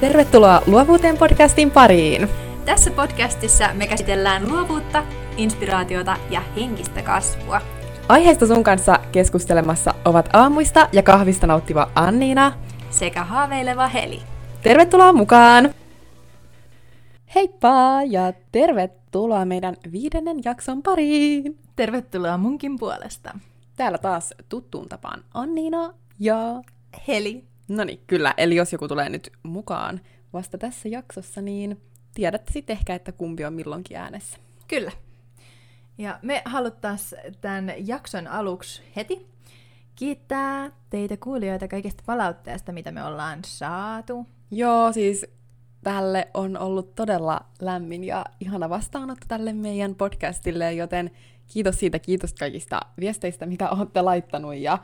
Tervetuloa Luovuuteen podcastin pariin! Tässä podcastissa me käsitellään luovuutta, inspiraatiota ja henkistä kasvua. Aiheesta sun kanssa keskustelemassa ovat aamuista ja kahvista nauttiva Anniina sekä haaveileva Heli. Tervetuloa mukaan! Heippa ja tervetuloa meidän viidennen jakson pariin! Tervetuloa munkin puolesta. Täällä taas tuttuun tapaan Anniina ja Heli. No niin, kyllä. Eli jos joku tulee nyt mukaan vasta tässä jaksossa, niin tiedätte sitten ehkä, että kumpi on milloinkin äänessä. Kyllä. Ja me haluttaisiin tämän jakson aluksi heti kiittää teitä kuulijoita kaikesta palautteesta, mitä me ollaan saatu. Joo, siis tälle on ollut todella lämmin ja ihana vastaanotto tälle meidän podcastille, joten kiitos siitä, kiitos kaikista viesteistä, mitä olette laittanut ja,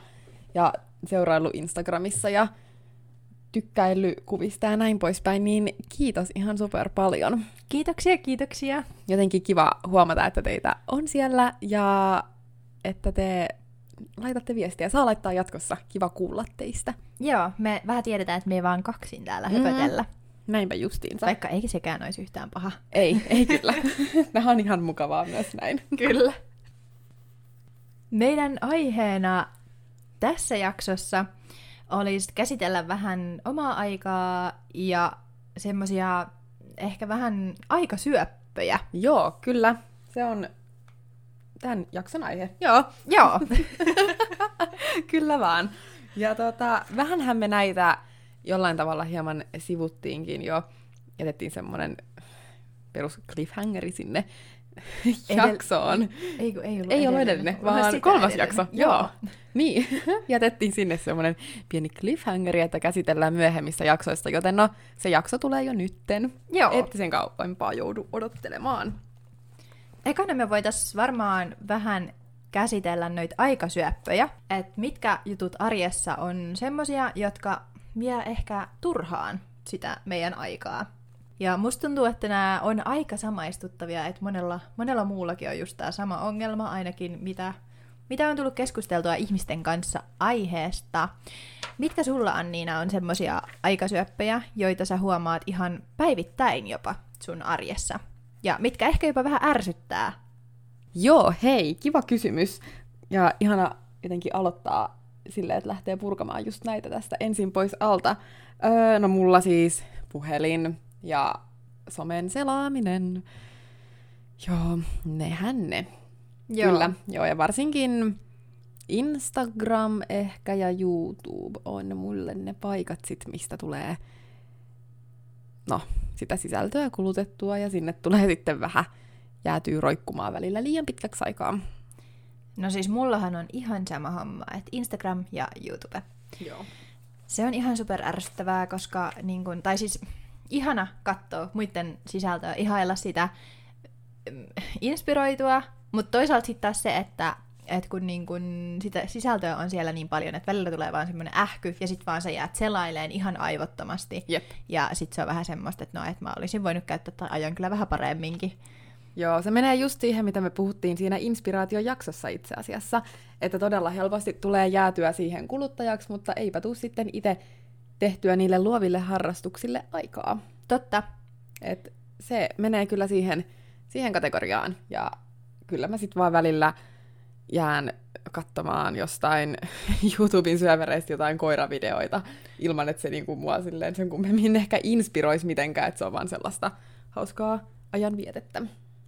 ja seuraillut Instagramissa ja tykkäilykuvista ja näin poispäin, niin kiitos ihan super paljon. Kiitoksia, kiitoksia. Jotenkin kiva huomata, että teitä on siellä ja että te laitatte viestiä. Saa laittaa jatkossa. Kiva kuulla teistä. Joo, me vähän tiedetään, että me ei vaan kaksin täällä mm. höpötellä. Näinpä justiinsa. Vaikka ei sekään olisi yhtään paha. Ei, ei kyllä. Tämä on ihan mukavaa myös näin. Kyllä. Meidän aiheena tässä jaksossa olisi käsitellä vähän omaa aikaa ja semmoisia ehkä vähän aikasyöppöjä. Joo, kyllä. Se on tämän jakson aihe. Joo. Joo. kyllä vaan. Ja tota, vähänhän me näitä jollain tavalla hieman sivuttiinkin jo. Jätettiin semmoinen perus cliffhangeri sinne jaksoon. Ei, ei, ei ollut ei ollut edellinen, vaan kolmas edellinen. jakso. Joo. Joo. Niin, jätettiin sinne semmoinen pieni cliffhangeri, että käsitellään myöhemmissä jaksoissa, joten no, se jakso tulee jo nytten. Joo. Että sen kauempaa joudu odottelemaan. Ekana me voitaisiin varmaan vähän käsitellä noita aikasyöppöjä, että mitkä jutut arjessa on semmosia, jotka vie ehkä turhaan sitä meidän aikaa. Ja musta tuntuu, että nämä on aika samaistuttavia, että monella, monella muullakin on just tämä sama ongelma, ainakin mitä, mitä on tullut keskusteltua ihmisten kanssa aiheesta. Mitkä sulla, Anniina, on semmoisia aikasyöppejä, joita sä huomaat ihan päivittäin jopa sun arjessa? Ja mitkä ehkä jopa vähän ärsyttää? Joo, hei, kiva kysymys. Ja ihana jotenkin aloittaa silleen, että lähtee purkamaan just näitä tästä ensin pois alta. Öö, no mulla siis puhelin, ja somen selaaminen. Joo, nehän ne. Joo. Kyllä, joo, ja varsinkin Instagram ehkä ja YouTube on mulle ne paikat sit, mistä tulee no, sitä sisältöä kulutettua ja sinne tulee sitten vähän jäätyy roikkumaan välillä liian pitkäksi aikaa. No siis mullahan on ihan sama homma, että Instagram ja YouTube. Joo. Se on ihan super ärsyttävää, koska niin kun, tai siis ihana katsoa muiden sisältöä, ihailla sitä mm, inspiroitua, mutta toisaalta sitten taas se, että et kun, niin kun sitä sisältöä on siellä niin paljon, että välillä tulee vaan semmoinen ähky, ja sitten vaan sä jäät selaileen ihan aivottomasti. Jep. Ja sitten se on vähän semmoista, että no, että mä olisin voinut käyttää tai ajan kyllä vähän paremminkin. Joo, se menee just siihen, mitä me puhuttiin siinä inspiraatiojaksossa itse asiassa, että todella helposti tulee jäätyä siihen kuluttajaksi, mutta eipä tuu sitten itse tehtyä niille luoville harrastuksille aikaa. Totta. Et se menee kyllä siihen, siihen kategoriaan. Ja kyllä mä sitten vaan välillä jään katsomaan jostain YouTuben syövereistä jotain koiravideoita, ilman että se niinku mua silleen sen kummemmin ehkä inspiroisi mitenkään, että se on vaan sellaista hauskaa ajanvietettä.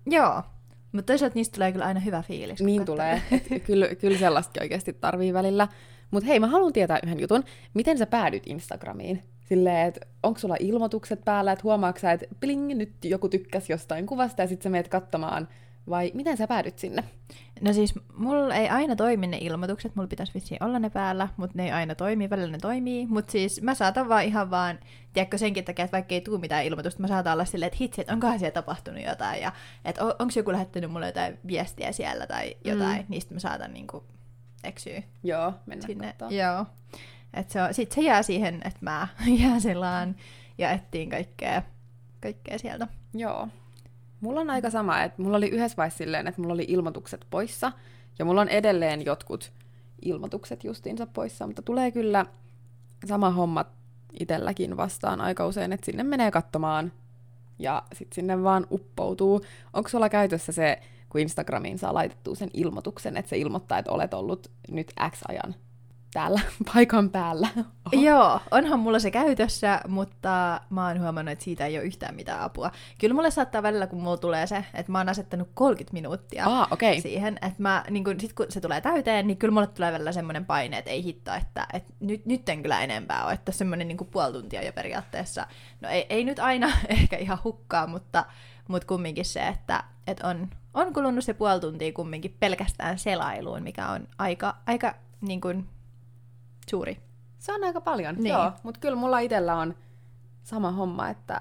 Joo, mutta toisaalta niistä tulee kyllä aina hyvä fiilis. Niin tulee. kyllä, kyllä sellaistakin oikeasti tarvii välillä. Mutta hei, mä haluan tietää yhden jutun. Miten sä päädyt Instagramiin? Silleen, että onko sulla ilmoitukset päällä, että huomaatko sä, että pling, nyt joku tykkäsi jostain kuvasta ja sitten sä meet katsomaan, vai miten sä päädyt sinne? No siis, mulla ei aina toimi ne ilmoitukset, mulla pitäisi vissiin olla ne päällä, mutta ne ei aina toimi, välillä ne toimii. Mutta siis mä saatan vaan ihan vaan, tiedätkö senkin takia, että vaikka ei tule mitään ilmoitusta, mä saatan olla silleen, että hitsi, että onkohan siellä tapahtunut jotain, ja että on, onko joku lähettänyt mulle jotain viestiä siellä tai jotain, mm. niistä mä saatan niinku eksyy. Joo, mennä sinne. Joo. Et se on, sit se jää siihen, että mä jään sellaan ja ettiin kaikkea, kaikkea sieltä. Joo. Mulla on aika sama, että mulla oli yhdessä vaiheessa silleen, että mulla oli ilmoitukset poissa, ja mulla on edelleen jotkut ilmoitukset justiinsa poissa, mutta tulee kyllä sama homma itelläkin vastaan aika usein, että sinne menee katsomaan ja sitten sinne vaan uppoutuu. Onko sulla käytössä se, kun Instagramiin saa laitettua sen ilmoituksen, että se ilmoittaa, että olet ollut nyt X ajan täällä paikan päällä. Oho. Joo, onhan mulla se käytössä, mutta mä oon huomannut, että siitä ei ole yhtään mitään apua. Kyllä mulle saattaa välillä, kun mulla tulee se, että mä oon asettanut 30 minuuttia ah, okay. siihen, että mä, niin kun, sit kun se tulee täyteen, niin kyllä mulle tulee välillä semmoinen paine, että ei hitto, että, että nyt, nyt en kyllä enempää ole, että semmoinen niin puoli tuntia jo periaatteessa. No ei, ei nyt aina ehkä ihan hukkaa, mutta, mutta kumminkin se, että, että on, on kulunut se puoli tuntia kumminkin pelkästään selailuun, mikä on aika, aika niin kuin, suuri. Se on aika paljon, niin. joo. Mutta kyllä mulla itsellä on sama homma, että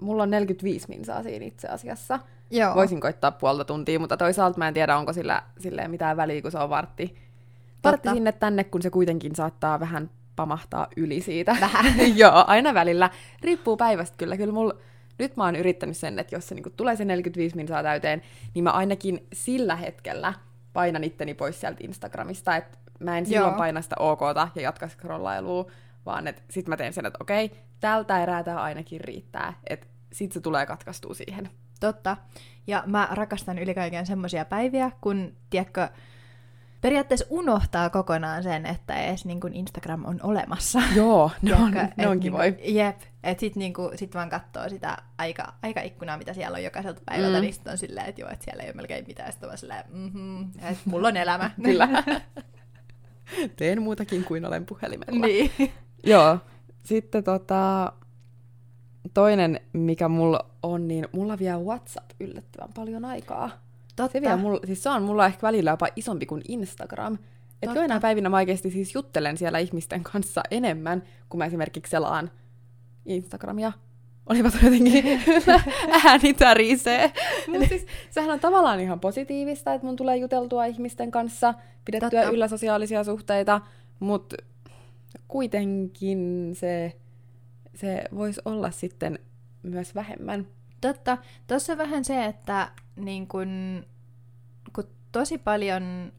mulla on 45 minsaa siinä itse asiassa. Joo. Voisin koittaa puolta tuntia, mutta toisaalta mä en tiedä, onko sillä silleen mitään väliä, kun se on vartti. Vartti sinne tänne, kun se kuitenkin saattaa vähän pamahtaa yli siitä. Vähän. Joo, aina välillä. Riippuu päivästä kyllä. Kyllä mulla, nyt mä oon yrittänyt sen, että jos se niinku tulee se 45 minsaa täyteen, niin mä ainakin sillä hetkellä painan itteni pois sieltä Instagramista, että mä en silloin Joo. paina sitä OKta ja jatka scrollailua, vaan että sit mä teen sen, että okei, tältä erää tää ainakin riittää, että sit se tulee katkaistua siihen. Totta. Ja mä rakastan yli kaiken semmoisia päiviä, kun, tiedätkö, periaatteessa unohtaa kokonaan sen, että edes niin kuin Instagram on olemassa. Joo, ne on, ne on kivoja. Niin jep, että sit, niin kuin, sit vaan katsoo sitä aika, aika-ikkunaa, mitä siellä on jokaiselta päivältä, mm. niin sit on silleen, että joo, että siellä ei ole melkein mitään, sitten on silleen, mm-hmm, että mulla on elämä. Kyllä. Teen muutakin kuin olen puhelimella. Niin. Joo. Sitten tota, toinen, mikä mulla on, niin mulla vie WhatsApp yllättävän paljon aikaa. Totta. Se, vie mulla, siis se on mulla ehkä välillä jopa isompi kuin Instagram. Että joinain päivinä mä oikeasti siis juttelen siellä ihmisten kanssa enemmän, kun mä esimerkiksi selaan Instagramia. Olipa jotenkin ääni tärisee. Mutta siis sehän on tavallaan ihan positiivista, että mun tulee juteltua ihmisten kanssa, pidettyä Totta. yllä sosiaalisia suhteita, mutta kuitenkin se, se voisi olla sitten myös vähemmän. Totta. Tuossa vähän se, että niin kun, kun tosi paljon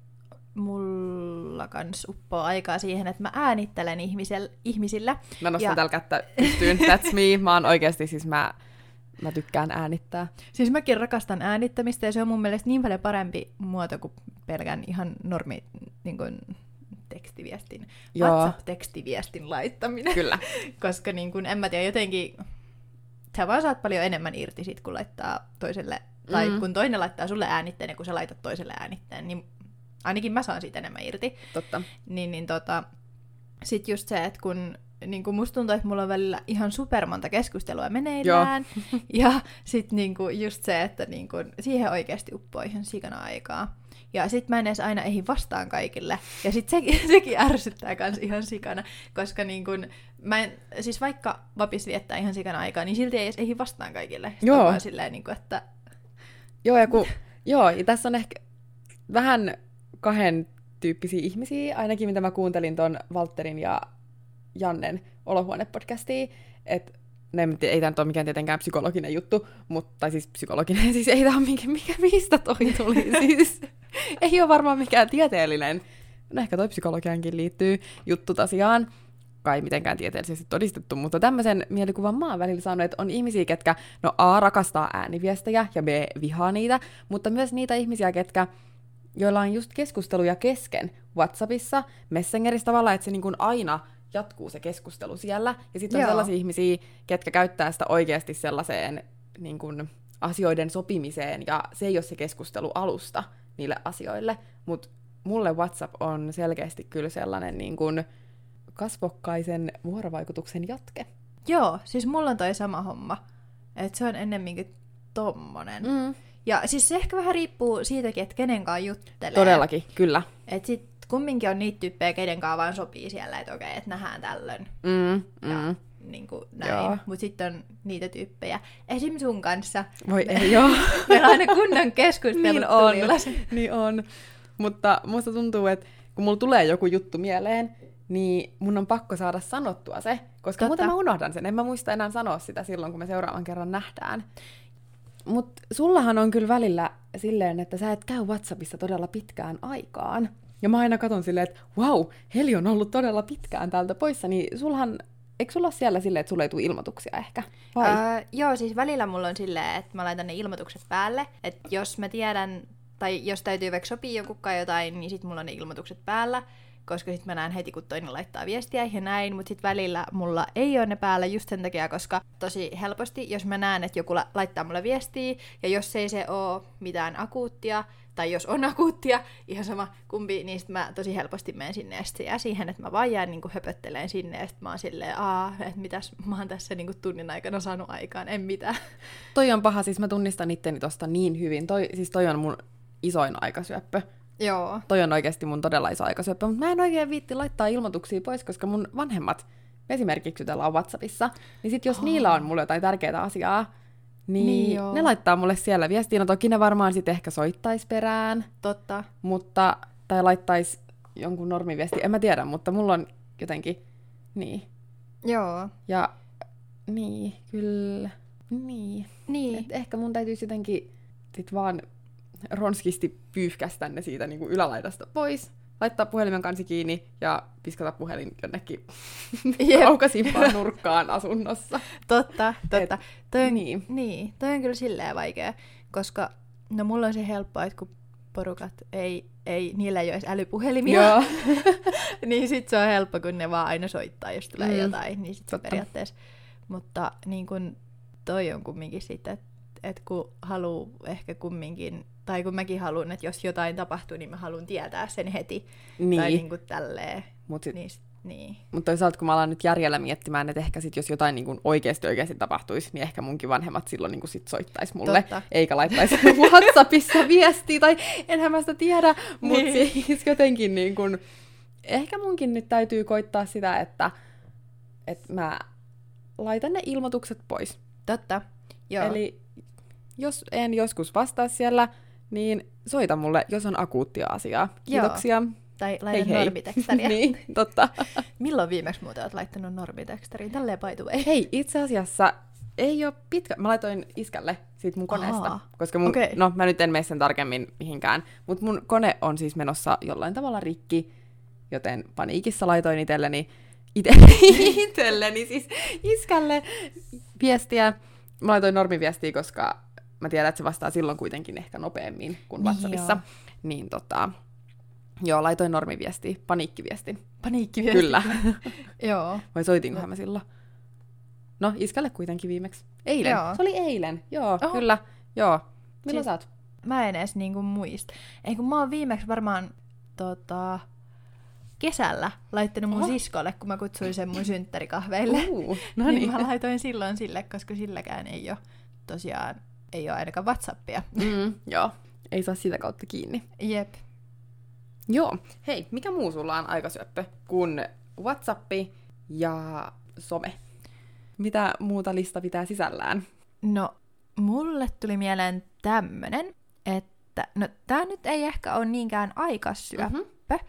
mulla kans uppoo aikaa siihen, että mä äänittelen ihmisel, ihmisillä. Mä nostan ja... täällä kättä pystyyn, that's me. Mä oon oikeasti siis mä, mä tykkään äänittää. Siis mäkin rakastan äänittämistä ja se on mun mielestä niin paljon parempi muoto kuin pelkän ihan normi niin kuin, tekstiviestin, WhatsApp-tekstiviestin laittaminen. Kyllä. Koska niin kun, en mä tiedä, jotenkin sä vaan saat paljon enemmän irti sit, kun laittaa toiselle, tai mm. kun toinen laittaa sulle äänitteen ja kun sä laitat toiselle äänitteen, niin ainakin mä saan siitä enemmän irti. Totta. Niin, niin tota, sit just se, että kun niin kuin musta tuntuu, että mulla on välillä ihan supermonta keskustelua meneillään. Joo. ja sitten niin kuin just se, että niin kuin, siihen oikeasti uppoo ihan sikana aikaa. Ja sit mä en edes aina ehdi vastaan kaikille. Ja sit se, sekin ärsyttää kans ihan sikana, koska niin kun, mä en, siis vaikka vapis viettää ihan sikana aikaa, niin silti ei edes ehdi vastaan kaikille. Sitten joo. Vaan silleen, niin kun, että... Joo, ja kun, joo, ja tässä on ehkä vähän kahden tyyppisiä ihmisiä, ainakin mitä mä kuuntelin ton Walterin ja Jannen olohuonepodcastia, että ne ei tämä ole mikään tietenkään psykologinen juttu, mutta, tai siis psykologinen, siis ei tämä ole mikä, mikä, mistä toi tuli, siis ei ole varmaan mikään tieteellinen, no ehkä toi psykologiankin liittyy juttu tosiaan, kai mitenkään tieteellisesti todistettu, mutta tämmöisen mielikuvan maan välillä saanut, että on ihmisiä, ketkä no A rakastaa ääniviestejä ja B vihaa niitä, mutta myös niitä ihmisiä, ketkä joilla on just keskusteluja kesken WhatsAppissa, Messengerissä tavallaan, että se niin kuin aina jatkuu se keskustelu siellä. Ja sitten on Joo. sellaisia ihmisiä, ketkä käyttää sitä oikeasti sellaiseen niin kuin, asioiden sopimiseen, ja se ei ole se keskustelu alusta niille asioille. Mutta mulle WhatsApp on selkeästi kyllä sellainen niin kuin, kasvokkaisen vuorovaikutuksen jatke. Joo, siis mulla on toi sama homma. Että se on ennemminkin tommonen. Mm. Ja siis se ehkä vähän riippuu siitäkin, että kenen kanssa juttelee. Todellakin, kyllä. Et sit kumminkin on niitä tyyppejä, keiden kanssa vaan sopii siellä, että okei, että nähdään tällöin. Mm, mm. Ja niin kuin näin. Mutta sitten on niitä tyyppejä. Esim. sun kanssa. Voi ei joo. Meillä on aina kunnan keskustelu niin on, niin on. Mutta musta tuntuu, että kun mulla tulee joku juttu mieleen, niin mun on pakko saada sanottua se, koska Totta. muuten mä unohdan sen. En mä muista enää sanoa sitä silloin, kun me seuraavan kerran nähdään. Mutta sullahan on kyllä välillä silleen, että sä et käy WhatsAppissa todella pitkään aikaan. Ja mä aina katon silleen, että wow, Heli on ollut todella pitkään täältä poissa, niin sulhan eikö sulla ole siellä silleen, että sulle ei tule ilmoituksia ehkä? Vai? Öö, joo, siis välillä mulla on silleen, että mä laitan ne ilmoitukset päälle, että jos mä tiedän, tai jos täytyy vaikka sopia jonkukkaan jotain, niin sit mulla on ne ilmoitukset päällä, koska sitten mä näen heti, kun toinen laittaa viestiä ja näin, mutta sitten välillä mulla ei ole ne päällä just sen takia, koska tosi helposti, jos mä näen, että joku la- laittaa mulle viestiä, ja jos ei se ole mitään akuuttia, tai jos on akuuttia, ihan sama kumpi, niin sit mä tosi helposti menen sinne, ja jää siihen, että mä vaan jään niin höpötteleen sinne, sit mä oon silleen, aa, että mitäs mä oon tässä niin tunnin aikana saanut aikaan, en mitään. Toi on paha, siis mä tunnistan itteni tosta niin hyvin. Toi, siis toi on mun isoin aikasyöppö. Joo. Toi on oikeasti mun todella iso aikasyöppö, mutta mä en oikein viitti laittaa ilmoituksia pois, koska mun vanhemmat esimerkiksi jutellaan WhatsAppissa, niin sit jos oh. niillä on mulle jotain tärkeää asiaa, niin, niin ne laittaa mulle siellä viestiä. No toki ne varmaan sitten ehkä soittais perään. Totta. Mutta, tai laittais jonkun normiviesti, en mä tiedä, mutta mulla on jotenkin, niin. Joo. Ja, niin, kyllä, niin. Niin. Et ehkä mun täytyisi jotenkin sit vaan ronskisti pyyhkästä ne siitä niin kuin ylälaidasta pois, laittaa puhelimen kansi kiinni ja piskata puhelin jonnekin kaukaisimpaan nurkkaan asunnossa. Totta, totta. Et, toi on, niin. niin, toi on kyllä silleen vaikea, koska no mulla on se helppoa, että kun porukat ei, ei niillä ei ole edes älypuhelimia, Joo. niin sit se on helppo, kun ne vaan aina soittaa, jos tulee Mm. jotain, niin sit se Totta. periaatteessa. Mutta niin kun toi on kumminkin sitten, että et kun haluu ehkä kumminkin, tai kun mäkin haluan, että jos jotain tapahtuu, niin mä haluan tietää sen heti. niin. Tai niin kuin tälleen. Mutta sit, Niin, niin. mut toisaalta kun mä alan nyt järjellä miettimään, että ehkä sit jos jotain niin kuin oikeasti oikeasti tapahtuisi, niin ehkä munkin vanhemmat silloin niin kuin sit soittais mulle, Totta. eikä laittaisi Whatsappissa viestiä, tai enhän mä sitä tiedä, mutta Niin. siis jotenkin niin kuin, ehkä munkin nyt täytyy koittaa sitä, että, että mä laitan ne ilmoitukset pois. Totta. Joo. Eli jos en joskus vastaa siellä, niin soita mulle, jos on akuuttia asiaa. Joo. Kiitoksia. tai laita hei hei. normitekstariä. niin, totta. Milloin viimeksi muuten olet laittanut normitekstariin? Tälleen by the way. Hei, itse asiassa ei ole pitkä. Mä laitoin iskälle siitä mun koneesta. Ahaa. Koska mun, Okei. no mä nyt en mene sen tarkemmin mihinkään, mutta mun kone on siis menossa jollain tavalla rikki, joten paniikissa laitoin itselleni, ite, itselleni siis iskälle viestiä. Mä laitoin normiviestiä, koska mä tiedän, että se vastaa silloin kuitenkin ehkä nopeammin kuin Niin WhatsAppissa. joo. Niin tota, joo, laitoin normiviestiä, paniikkiviestin. Paniikkiviesti. Kyllä. Joo. Vai soitinkohan mä silloin? No, iskälle kuitenkin viimeksi. Eilen. Joo. Se oli eilen. Joo, Oho. kyllä. Joo. Milloin Siis- sä oot? Mä en edes niinku muista. Ei kun mä oon viimeksi varmaan tota, kesällä laittanut mun Oho. siskolle, kun mä kutsuin sen mun synttärikahveille. Uh, no niin niin. mä laitoin silloin sille, koska silläkään ei ole tosiaan, ei ole ainakaan Whatsappia. Mm, joo. Ei saa sitä kautta kiinni. Jep. Joo. Hei, mikä muu sulla on aikasyöppö kuin Whatsappi ja some? Mitä muuta lista pitää sisällään? No, mulle tuli mieleen tämmönen, että no tää nyt ei ehkä ole niinkään aikasyöppö. Mhm.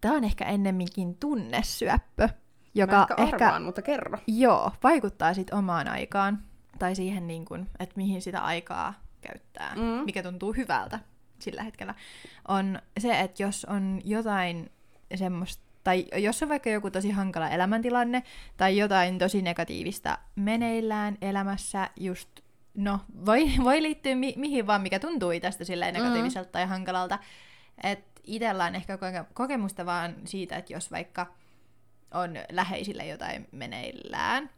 Tää on ehkä ennemminkin tunnesyöppö, Mä joka ehkä ehkä, arvaan, mutta kerro. joo, vaikuttaa sit omaan aikaan. Tai siihen, niin kun, että mihin sitä aikaa käyttää, Mm. mikä tuntuu hyvältä sillä hetkellä. On se, että jos on jotain semmoista, tai jos on vaikka joku tosi hankala elämäntilanne, tai jotain tosi negatiivista meneillään elämässä, just, no, voi, voi liittyä mi- mihin vaan, mikä tuntuu tästä silleen negatiiviselta tai hankalalta. Että itsellä on ehkä koke- kokemusta vaan siitä, että jos vaikka on läheisille jotain meneillään,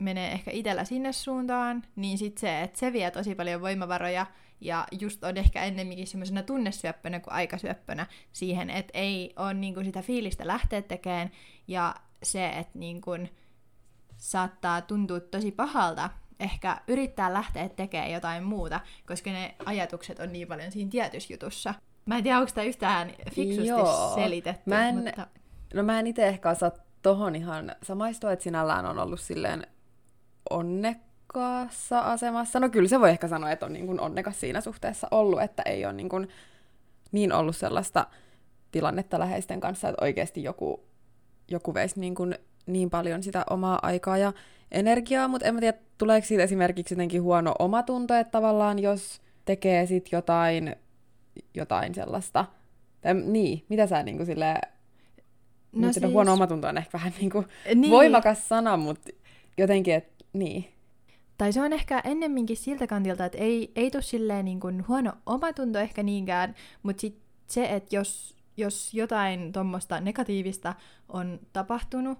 menee ehkä itsellä sinne suuntaan, niin sit se, että se vie tosi paljon voimavaroja ja just on ehkä ennemminkin semmoisena tunnesyöppönä kuin aikasyöppönä siihen, että ei ole niinku sitä fiilistä lähteä tekemään ja se, että niinku saattaa tuntua tosi pahalta ehkä yrittää lähteä tekemään jotain muuta, koska ne ajatukset on niin paljon siinä tietyssä jutussa. Mä en tiedä, onko tämä yhtään fiksusti Joo. selitetty, Mä en- mutta No mä en itse ehkä osaa tohon ihan samaistua, että sinällään on ollut silleen onnekkaassa asemassa. No kyllä se voi ehkä sanoa, että on niin kuin onnekas siinä suhteessa ollut, että ei ole niin, kuin niin ollut sellaista tilannetta läheisten kanssa, että oikeasti joku, joku veisi niin, kuin niin paljon sitä omaa aikaa ja energiaa, mutta en mä tiedä, tuleeko siitä esimerkiksi jotenkin huono omatunto, että tavallaan jos tekee sit jotain, jotain sellaista, tai niin, mitä sä niin kuin silleen No siis... huono omatunto on ehkä vähän niin kuin Niin. voimakas sana, mutta jotenkin, että niin. Tai se on ehkä ennemminkin siltä kantilta, että ei, ei tule silleen niin kuin huono omatunto ehkä niinkään, mutta sit se, että jos, jos jotain tuommoista negatiivista on tapahtunut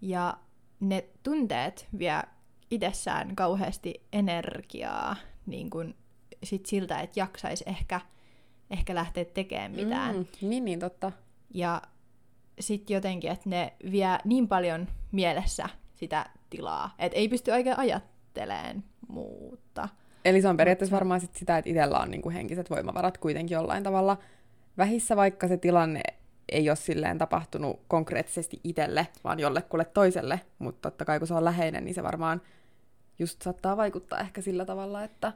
ja ne tunteet vie itsessään kauheasti energiaa niin kuin sit siltä, että jaksaisi ehkä, ehkä lähteä tekemään mitään. Mm, niin, niin, totta. Ja sitten jotenkin, että ne vie niin paljon mielessä sitä tilaa, että ei pysty oikein ajattelemaan muuta. Eli se on periaatteessa varmaan sit sitä, että itsellä on niinku henkiset voimavarat kuitenkin jollain tavalla vähissä, vaikka se tilanne ei ole silleen tapahtunut konkreettisesti itselle, vaan jollekulle toiselle, mutta totta kai kun se on läheinen, niin se varmaan just saattaa vaikuttaa ehkä sillä tavalla, että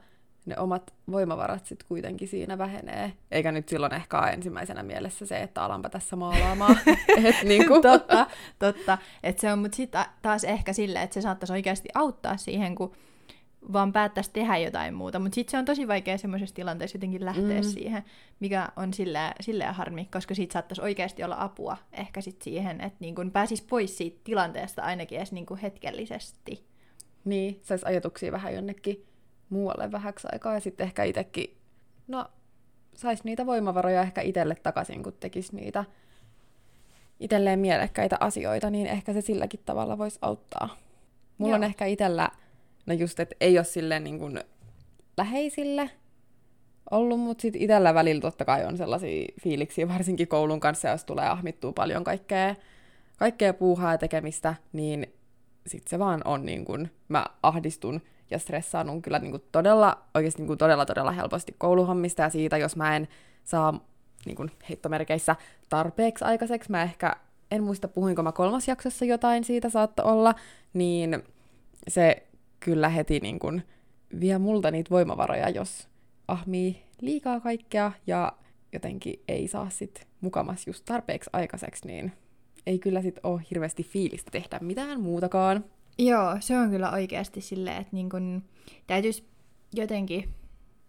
ne omat voimavarat sitten kuitenkin siinä vähenee. Eikä nyt silloin ehkä ole ensimmäisenä mielessä se, että alanpa tässä maalaamaan. Et niinku. totta, totta. Et se on, mutta sitten taas ehkä silleen, että se saattaisi oikeasti auttaa siihen, kun vaan päättäisi tehdä jotain muuta. Mutta sitten se on tosi vaikea semmoisessa tilanteessa jotenkin lähteä mm. siihen, mikä on silleen, silleen harmi, koska siitä saattaisi oikeasti olla apua ehkä sit siihen, että niin kun pääsisi pois siitä tilanteesta ainakin edes niin kuin hetkellisesti. Niin, saisi ajatuksia vähän jonnekin muualle vähäksi aikaa ja sitten ehkä itsekin, no, saisi niitä voimavaroja ehkä itselle takaisin, kun tekisi niitä itselleen mielekkäitä asioita, niin ehkä se silläkin tavalla voisi auttaa. Mulla Joo. on ehkä itsellä, no just, että ei ole silleen niin kuin läheisille ollut, mutta sitten itsellä välillä totta kai on sellaisia fiiliksiä, varsinkin koulun kanssa, jos tulee ahmittua paljon kaikkea, kaikkea puuhaa ja tekemistä, niin sitten se vaan on niin kuin, mä ahdistun ja stressaannut kyllä niin kuin todella, oikeasti niin kuin todella, todella helposti kouluhommista ja siitä, jos mä en saa niin kuin heittomerkeissä tarpeeksi aikaiseksi. Mä ehkä, en muista puhuinko mä kolmas jaksossa jotain siitä saattoi olla, niin se kyllä heti niin kuin vie multa niitä voimavaroja, jos ahmii liikaa kaikkea ja jotenkin ei saa sit mukamas just tarpeeksi aikaiseksi, niin ei kyllä sit ole hirveästi fiilistä tehdä mitään muutakaan. Joo, se on kyllä oikeasti silleen, että niin kun, täytyisi jotenkin,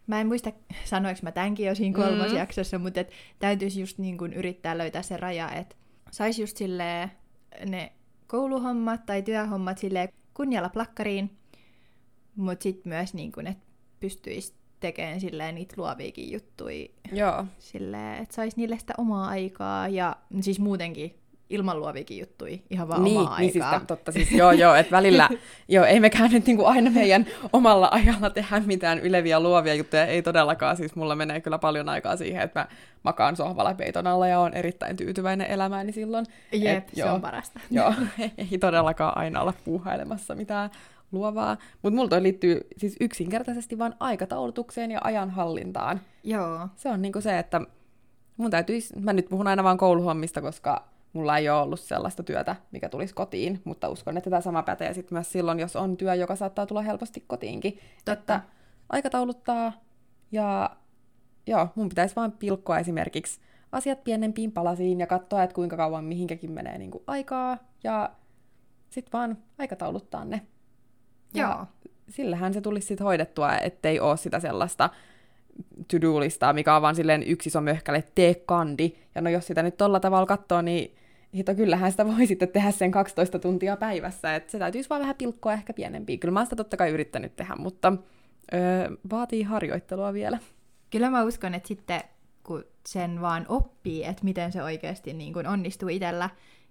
mä en muista sanoinko mä tämänkin jo siinä kolmas mm. jaksossa, mutta et täytyisi just niin kun yrittää löytää se raja, että saisi just silleen ne kouluhommat tai työhommat silleen kunnialla plakkariin, mutta sitten myös niin kun, että pystyisi tekemään silleen niitä luoviakin juttuja. Joo. Silleen, että saisi niille sitä omaa aikaa ja siis muutenkin ilman luoviakin juttui ihan vaan niin, omaa niin aikaa. Siis, totta, siis joo, joo, että välillä, joo, ei mekään nyt niinku aina meidän omalla ajalla tehdä mitään yleviä luovia juttuja, ei todellakaan, siis mulla menee kyllä paljon aikaa siihen, että mä makaan sohvalla peiton alla ja on erittäin tyytyväinen elämääni silloin. Jep, Et, se joo, on parasta. Joo, ei todellakaan aina olla puuhailemassa mitään luovaa, mutta mulla toi liittyy siis yksinkertaisesti vain aikataulutukseen ja ajanhallintaan. Joo. Se on niinku se, että mun täytyisi, mä nyt puhun aina vaan kouluhommista, koska mulla ei ole ollut sellaista työtä, mikä tulisi kotiin, mutta uskon, että tämä sama pätee sitten myös silloin, jos on työ, joka saattaa tulla helposti kotiinkin. Totta. Että aikatauluttaa ja joo, mun pitäisi vaan pilkkoa esimerkiksi asiat pienempiin palasiin ja katsoa, että kuinka kauan mihinkäkin menee niin kuin aikaa ja sitten vaan aikatauluttaa ne. Ja Joo. sillähän se tulisi sitten hoidettua, ettei ole sitä sellaista to-do-listaa, mikä on vaan silleen yksi iso möhkäle, tee kandi. Ja no jos sitä nyt tolla tavalla katsoo, niin hito, kyllähän sitä voi sitten tehdä sen 12 tuntia päivässä, että se täytyisi vaan vähän pilkkoa ehkä pienempiä. Kyllä mä oon sitä totta kai yrittänyt tehdä, mutta öö, vaatii harjoittelua vielä. Kyllä mä uskon, että sitten kun sen vaan oppii, että miten se oikeasti niin kun onnistuu itsellä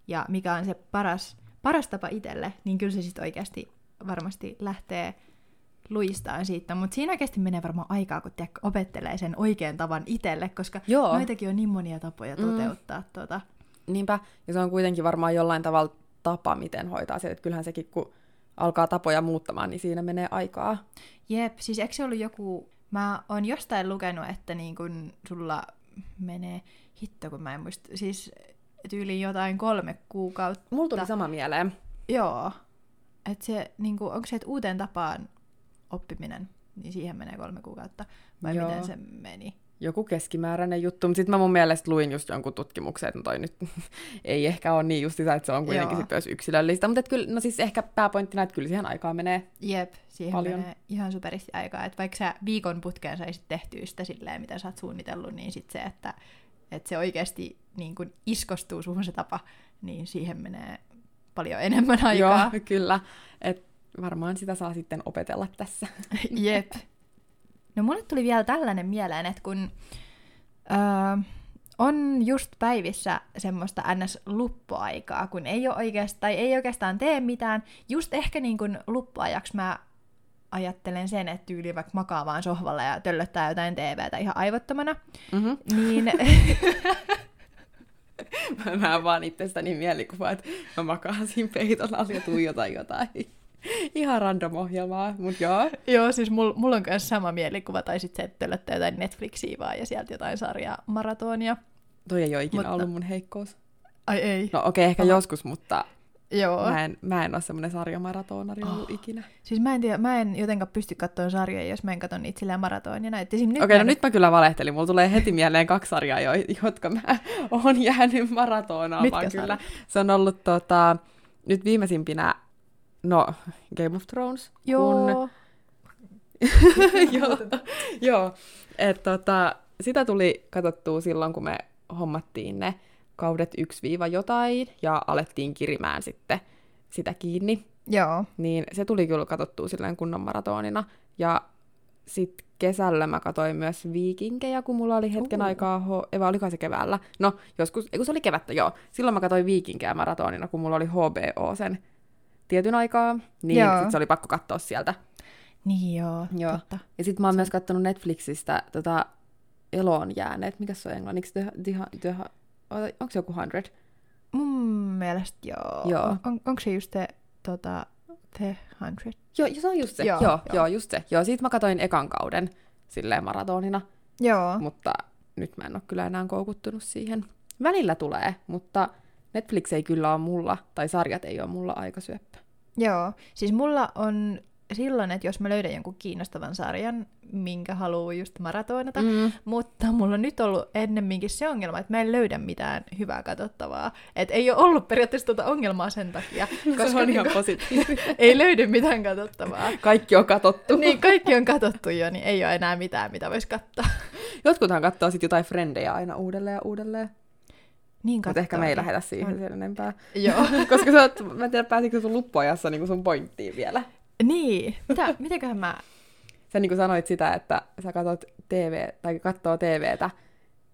ja mikä on se paras, paras tapa itselle, niin kyllä se sitten oikeasti varmasti lähtee luistaan siitä, mutta siinä oikeasti menee varmaan aikaa, kun tiedä, opettelee sen oikean tavan itselle, koska Joo. noitakin on niin monia tapoja toteuttaa. Mm. Tuota. Niinpä, ja se on kuitenkin varmaan jollain tavalla tapa, miten hoitaa se, että kyllähän sekin, kun alkaa tapoja muuttamaan, niin siinä menee aikaa. Jep, siis eikö se ollut joku, mä oon jostain lukenut, että niin kun sulla menee, hitto kun mä en muista, siis tyyliin jotain kolme kuukautta. Mulla tuli sama mieleen. Joo, että se, niin kun, onko se, että uuteen tapaan oppiminen, niin siihen menee kolme kuukautta, vai Joo. miten se meni? Joku keskimääräinen juttu, mutta sitten mä mun mielestä luin just jonkun tutkimuksen, että no toi nyt ei ehkä ole niin just että se on kuitenkin Joo. sit myös yksilöllistä, mutta kyllä, no siis ehkä pääpointtina, että kyllä siihen aikaa menee. Jep, siihen Paljon. Menee ihan superisti aikaa. Että vaikka sä viikon putkeen saisit tehtyä sitä silleen, mitä sä oot suunnitellut, niin sit se, että, että se oikeasti niin kun iskostuu suhun se tapa, niin siihen menee paljon enemmän aikaa. Joo, kyllä. Et varmaan sitä saa sitten opetella tässä. Jep. No mulle tuli vielä tällainen mieleen, että kun öö, on just päivissä semmoista ns-luppuaikaa, kun ei, ole oikeastaan, tai ei oikeastaan tee mitään. Just ehkä niin kuin luppuajaksi mä ajattelen sen, että tyyli vaikka makaa vaan sohvalla ja töllöttää jotain TVtä ihan aivottomana, Mm-hmm. niin Mä näen vaan itsestäni mielikuvaa, että mä makasin peiton alla ja tuijotan jotain. Ihan random ohjelmaa, mut joo. joo, siis mulla mul on myös sama mielikuva, tai sitten se, että töllöttää jotain Netflixiä vaan ja sieltä jotain sarjaa maratonia. Toi ei ole ikinä Mutta- ollut mun heikkous. Ai ei. No okei, okay, ehkä Aha. joskus, mutta Joo. mä en, mä en ole semmonen sarjamaratonari ollut Oh. ikinä. Siis mä en tiedä, mä en jotenkaan pysty katsoa sarjoja, jos mä en katso niitä silleen maratonina. Nyt Okei, okay, no nyt mä kyllä valehtelin. Mulla tulee heti mieleen kaksi sarjaa, jo, jotka mä oon jäänyt maratonaamaan Mitkä kyllä. sarjat? Se on ollut tota, nyt viimeisimpinä, no Game of Thrones. Joo. joo, joo. Et, tota, sitä tuli katsottua silloin, kun me hommattiin ne kaudet 1 jotain ja alettiin kirimään sitten sitä kiinni. Joo. Niin se tuli kyllä katsottua silleen kunnon maratonina. Ja sitten kesällä mä katsoin myös viikinkejä, kun mulla oli hetken Uu. aikaa, ho- ei vaan olikohan se keväällä. No, joskus, ei kun se oli kevättä, joo. Silloin mä katsoin viikinkejä maratonina, kun mulla oli HBO sen tietyn aikaa. Niin sit se oli pakko katsoa sieltä. Niin joo, Joo. totta. Ja sitten mä oon myös katsonut Netflixistä tota eloon jääneet. Mikä se on englanniksi? The, the, the, onko se joku 100? Mun mielestä joo. Joo. On, on, onko se just se tota, The Hundred? Joo, se on just se. Joo, Joo, joo, joo. joo just se. Joo, siitä mä katsoin ekan kauden silleen maratonina, Joo. mutta nyt mä en ole kyllä enää koukuttunut siihen. Välillä tulee, mutta Netflix ei kyllä ole mulla, tai sarjat ei ole mulla aikasyöppä. Joo. Siis mulla on silloin, että jos mä löydän jonkun kiinnostavan sarjan, minkä haluaa just maratonata, Mm. mutta mulla on nyt ollut ennemminkin se ongelma, että mä en löydä mitään hyvää katsottavaa. Et ei ole ollut periaatteessa tuota ongelmaa sen takia, Koska se on niinku ihan positiivinen. ei löydy mitään katsottavaa. Kaikki on katottu. niin, kaikki on katsottu jo, niin ei ole enää mitään, mitä voisi katsoa. Jotkuthan katsoo sitten jotain frendejä aina uudelleen ja uudelleen. Niin Mutta ehkä me ei lähdetä siihen sen enempää. Joo. Koska sä oot, mä en tiedä, pääsitkö sun luppuajassa niin sun pointtiin vielä. niin. Mitä, mitenköhän mä... Sä niin kuin sanoit sitä, että sä katsot TV, tai katsoo TVtä,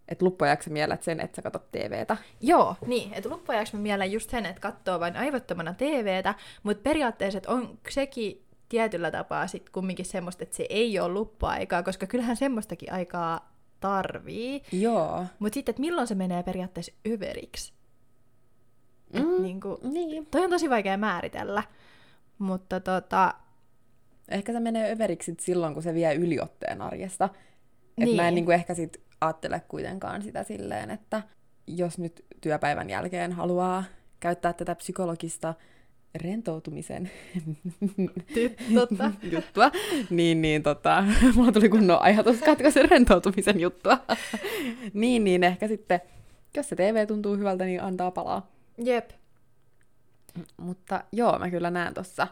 että luppuajaksi mielät sen, että sä katsot TVtä. Joo, niin. Että loppuajaksi mä mielen just sen, että katsoo vain aivottomana TVtä, mutta periaatteessa että on sekin tietyllä tapaa sitten kumminkin semmoista, että se ei ole luppuaikaa, koska kyllähän semmoistakin aikaa tarvii. Joo. Mutta sitten, että milloin se menee periaatteessa överiksi? Mm. Mm, Niinku, niin. toi on tosi vaikea määritellä. Mutta tota, Ehkä se menee överiksi silloin, kun se vie yliotteen arjesta. Et Niin. mä en niin kuin ehkä sit ajattele kuitenkaan sitä silleen, että jos nyt työpäivän jälkeen haluaa käyttää tätä psykologista rentoutumisen totta. juttua, niin, niin tota, mulla tuli kunnon ajatus katkaisen rentoutumisen juttua. niin, niin ehkä sitten, jos se TV tuntuu hyvältä, niin antaa palaa. Jep. Mutta joo, mä kyllä näen tossa,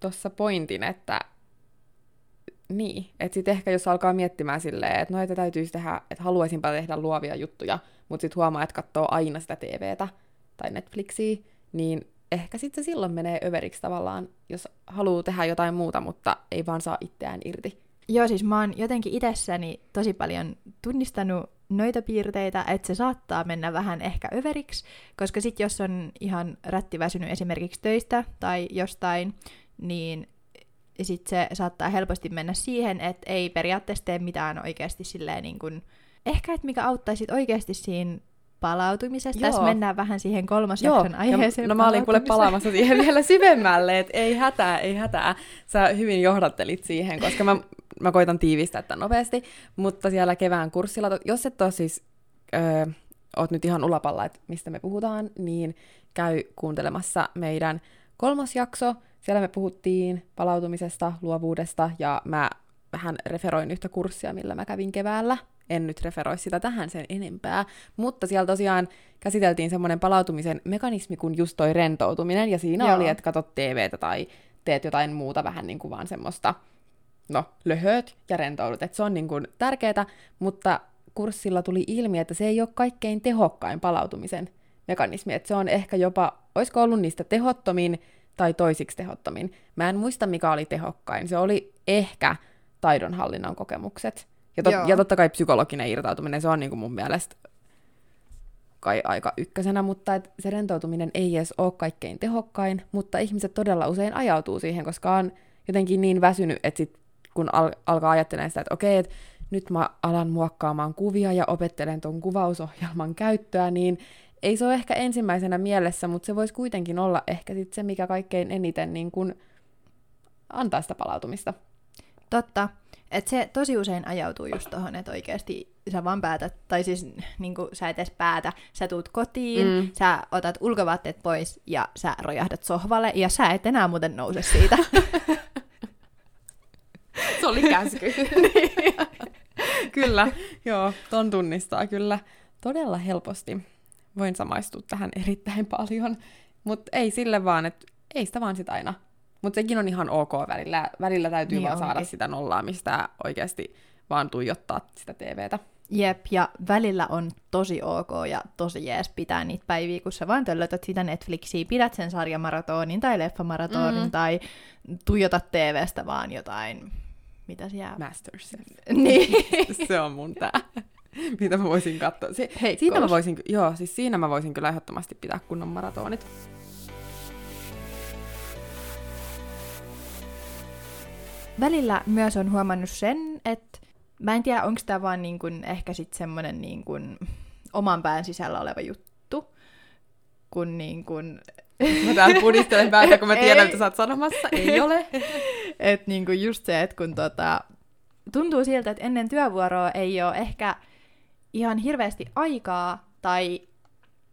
tossa pointin, että niin, että sitten ehkä jos alkaa miettimään silleen, että no, että täytyisi tehdä, että haluaisinpa tehdä luovia juttuja, mutta sitten huomaa, että katsoo aina sitä TVtä tai Netflixiä, niin ehkä sitten silloin menee överiksi tavallaan, jos haluaa tehdä jotain muuta, mutta ei vaan saa itseään irti. Joo, siis mä oon jotenkin itsessäni tosi paljon tunnistanut noita piirteitä, että se saattaa mennä vähän ehkä överiksi, koska sit jos on ihan rättiväsynyt esimerkiksi töistä tai jostain, niin sit se saattaa helposti mennä siihen, että ei periaatteessa tee mitään oikeasti silleen niin kuin, ehkä että mikä auttaisi oikeasti siinä palautumisessa. Joo. Tässä mennään vähän siihen kolmas jakson ja aiheeseen. no mä olin kuule palaamassa siihen vielä syvemmälle, että ei hätää, ei hätää. Sä hyvin johdattelit siihen, koska mä, mä koitan tiivistää tämän nopeasti, mutta siellä kevään kurssilla, jos et ole siis, öö, oot nyt ihan ulapalla, että mistä me puhutaan, niin käy kuuntelemassa meidän kolmas jakso. Siellä me puhuttiin palautumisesta, luovuudesta ja mä vähän referoin yhtä kurssia, millä mä kävin keväällä. En nyt referoi sitä tähän sen enempää, mutta siellä tosiaan käsiteltiin semmoinen palautumisen mekanismi kuin just toi rentoutuminen, ja siinä Joo. oli, että katot TVtä tai teet jotain muuta vähän niin kuin vaan semmoista, no, löhöt ja rentoudut. Et se on niin kuin tärkeää, mutta kurssilla tuli ilmi, että se ei ole kaikkein tehokkain palautumisen mekanismi, että se on ehkä jopa, olisiko ollut niistä tehottomin tai toisiksi tehottomin. Mä en muista, mikä oli tehokkain. Se oli ehkä taidonhallinnan kokemukset. Ja, tot, ja totta kai psykologinen irtautuminen, se on niin kuin mun mielestä kai aika ykkösenä, mutta et se rentoutuminen ei edes ole kaikkein tehokkain, mutta ihmiset todella usein ajautuu siihen, koska on jotenkin niin väsynyt, että sit, kun al- alkaa ajattelemaan sitä, että okei, että nyt mä alan muokkaamaan kuvia ja opettelen ton kuvausohjelman käyttöä, niin ei se ole ehkä ensimmäisenä mielessä, mutta se voisi kuitenkin olla ehkä sit se, mikä kaikkein eniten niin kun antaa sitä palautumista. Totta. Et se tosi usein ajautuu just tohon, että oikeasti sä vaan päätät, tai siis niin sä et edes päätä, sä tuut kotiin, mm. sä otat ulkovaatteet pois ja sä rojahdat sohvalle ja sä et enää muuten nouse siitä. se oli käsky. niin. kyllä, joo, ton tunnistaa kyllä todella helposti. Voin samaistua tähän erittäin paljon, mutta ei sille vaan, että ei sitä vaan sitä aina mutta sekin on ihan ok välillä. Välillä täytyy niin vaan onkin. saada sitä nollaamista oikeasti vaan tuijottaa sitä TVtä. Jep, ja välillä on tosi ok ja tosi jees pitää niitä päiviä, kun sä vaan töllötät sitä Netflixiä, pidät sen sarjamaratonin tai leffamaratonin mm. tai tuijotat TVstä vaan jotain, mitä siellä... Masterchef. niin. Se on mun tää. Mitä mä voisin katsoa. Si- siinä mä voisin, joo, siis siinä mä voisin kyllä ehdottomasti pitää kunnon maratonit. Välillä myös on huomannut sen, että mä en tiedä, onko tämä vaan niin kun ehkä sitten semmoinen niin kun oman pään sisällä oleva juttu, kun niin kun... Mä täällä pudistelen päätä, kun mä tiedän, mitä sä oot sanomassa. Ei ole. että niin kuin just se, että kun tota, tuntuu siltä, että ennen työvuoroa ei ole ehkä ihan hirveästi aikaa tai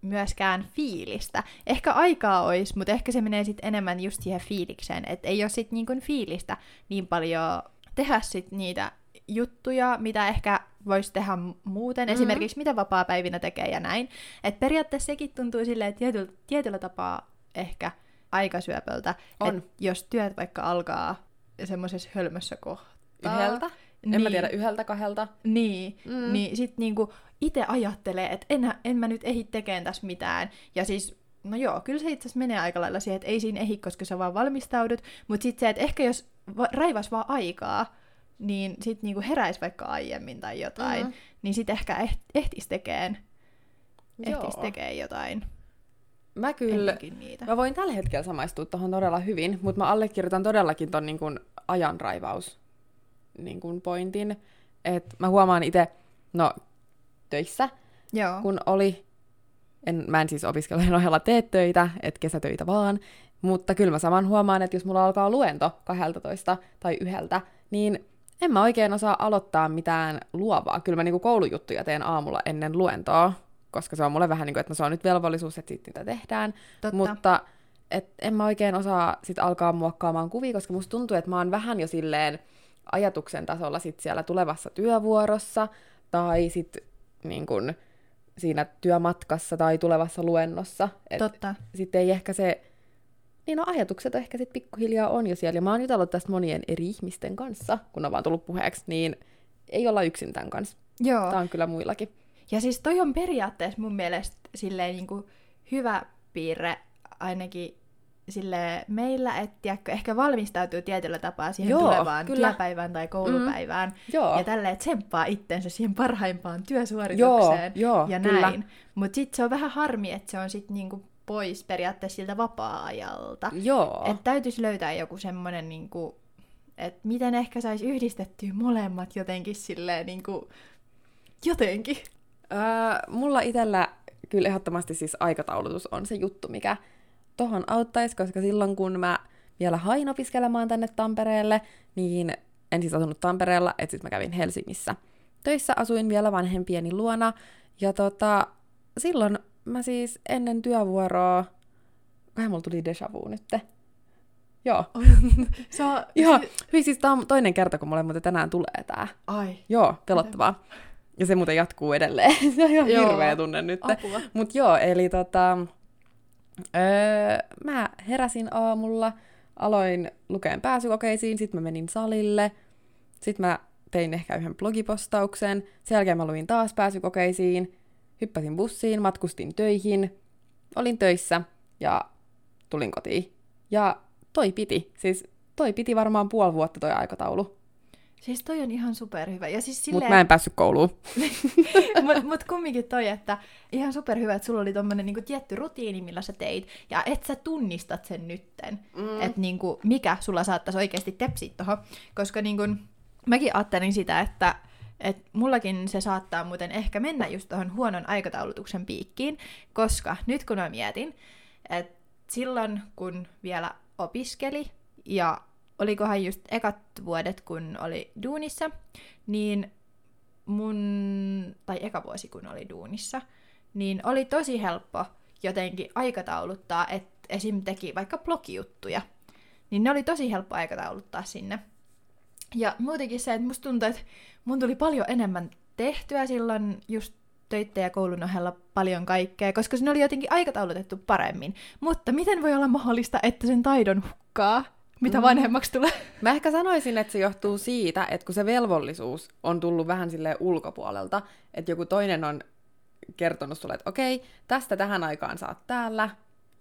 myöskään fiilistä. Ehkä aikaa olisi, mutta ehkä se menee sitten enemmän just siihen fiilikseen, että ei ole sitten niin fiilistä niin paljon tehdä sit niitä juttuja, mitä ehkä voisi tehdä muuten, mm-hmm. esimerkiksi mitä vapaa-päivinä tekee ja näin. Et periaatteessa sekin tuntuu silleen, että tietyllä, tietyllä tapaa ehkä aikasyöpöltä, että jos työt vaikka alkaa semmoisessa hölmössä kohtaa. Yhdeltä? En niin, mä tiedä, yhdeltä, kahdelta. Niin, mm. niin sit niinku itse ajattelee, että en, en mä nyt ehi tekemään tässä mitään. Ja siis, no joo, kyllä se itse asiassa menee aika lailla siihen, että ei siinä ehi, koska sä vaan valmistaudut. Mutta sitten se, että ehkä jos va- raivas vaan aikaa, niin sitten niinku heräisi vaikka aiemmin tai jotain, mm-hmm. niin sitten ehkä eht- ehtis tekeen, ehtis tekee jotain. Mä kyllä, niitä. mä voin tällä hetkellä samaistua tuohon todella hyvin, mutta mä allekirjoitan todellakin ton niin ajanraivaus niin pointin. että mä huomaan itse, no töissä, Joo. kun oli, en, mä en siis opiskelujen ohella tee töitä, että kesätöitä vaan, mutta kyllä mä saman huomaan, että jos mulla alkaa luento 12 tai yhdeltä, niin en mä oikein osaa aloittaa mitään luovaa. Kyllä mä niinku koulujuttuja teen aamulla ennen luentoa, koska se on mulle vähän niin kuin, että no se on nyt velvollisuus, että sitten niitä tehdään. Totta. Mutta et en mä oikein osaa sit alkaa muokkaamaan kuvia, koska musta tuntuu, että mä oon vähän jo silleen ajatuksen tasolla sit siellä tulevassa työvuorossa, tai sit niin kun, siinä työmatkassa tai tulevassa luennossa. Et Totta. Sitten ei ehkä se, niin no ajatukset ehkä sitten pikkuhiljaa on jo siellä. Ja mä oon jutellut tästä monien eri ihmisten kanssa, kun on vaan tullut puheeksi, niin ei olla yksin tämän kanssa. Joo. Tämä on kyllä muillakin. Ja siis toi on periaatteessa mun mielestä silleen niin kuin hyvä piirre ainakin sille meillä, että tiedätkö, ehkä valmistautuu tietyllä tapaa siihen Joo, tulevaan kyllä. työpäivään tai koulupäivään. Mm, joo. Ja tälleen tsemppaa itsensä siihen parhaimpaan työsuoritukseen joo, joo, ja näin. Mutta sitten se on vähän harmi, että se on sitten niinku pois periaatteessa siltä vapaa-ajalta. Joo. Että täytyisi löytää joku semmoinen, niinku, että miten ehkä saisi yhdistettyä molemmat jotenkin silleen niinku, jotenkin. Öö, mulla itsellä kyllä ehdottomasti siis aikataulutus on se juttu, mikä tohon auttaisi, koska silloin kun mä vielä hain opiskelemaan tänne Tampereelle, niin en siis asunut Tampereella, että sitten mä kävin Helsingissä. Töissä asuin vielä vanhempieni luona, ja tota, silloin mä siis ennen työvuoroa, kai mulla tuli deja vu nytte. Joo. Se on... Joo, Hyi, siis tää on toinen kerta, kun mulle muuten tänään tulee tää. Ai. Joo, pelottavaa. Ja se muuten jatkuu edelleen. se on ihan joo. hirveä tunne nyt. Mut joo, eli tota, Öö, mä heräsin aamulla, aloin lukeen pääsykokeisiin, sitten mä menin salille, sitten mä tein ehkä yhden blogipostauksen, sen jälkeen mä luin taas pääsykokeisiin, hyppäsin bussiin, matkustin töihin, olin töissä ja tulin kotiin. Ja toi piti. Siis toi piti varmaan puoli vuotta toi aikataulu. Siis toi on ihan superhyvä. Ja siis silleen, mä en päässyt kouluun. mut, mut kumminkin toi, että ihan superhyvä, että sulla oli tommonen niinku tietty rutiini, millä sä teit, ja et sä tunnistat sen nytten, mm. että niinku, mikä sulla saattaisi oikeasti tepsiä tohon. Koska niinku, mäkin ajattelin sitä, että et mullakin se saattaa muuten ehkä mennä just tuohon huonon aikataulutuksen piikkiin, koska nyt kun mä mietin, että silloin kun vielä opiskeli ja olikohan just ekat vuodet, kun oli duunissa, niin mun, tai eka vuosi kun oli duunissa, niin oli tosi helppo jotenkin aikatauluttaa, että esim. teki vaikka blogijuttuja, niin ne oli tosi helppo aikatauluttaa sinne. Ja muutenkin se, että musta tuntuu, että mun tuli paljon enemmän tehtyä silloin just töitten ja koulun ohella paljon kaikkea, koska se oli jotenkin aikataulutettu paremmin. Mutta miten voi olla mahdollista, että sen taidon hukkaa, mitä Mm. vanhemmaksi tulee? Mä ehkä sanoisin, että se johtuu siitä, että kun se velvollisuus on tullut vähän sille ulkopuolelta, että joku toinen on kertonut sulle, että okei, tästä tähän aikaan oot täällä,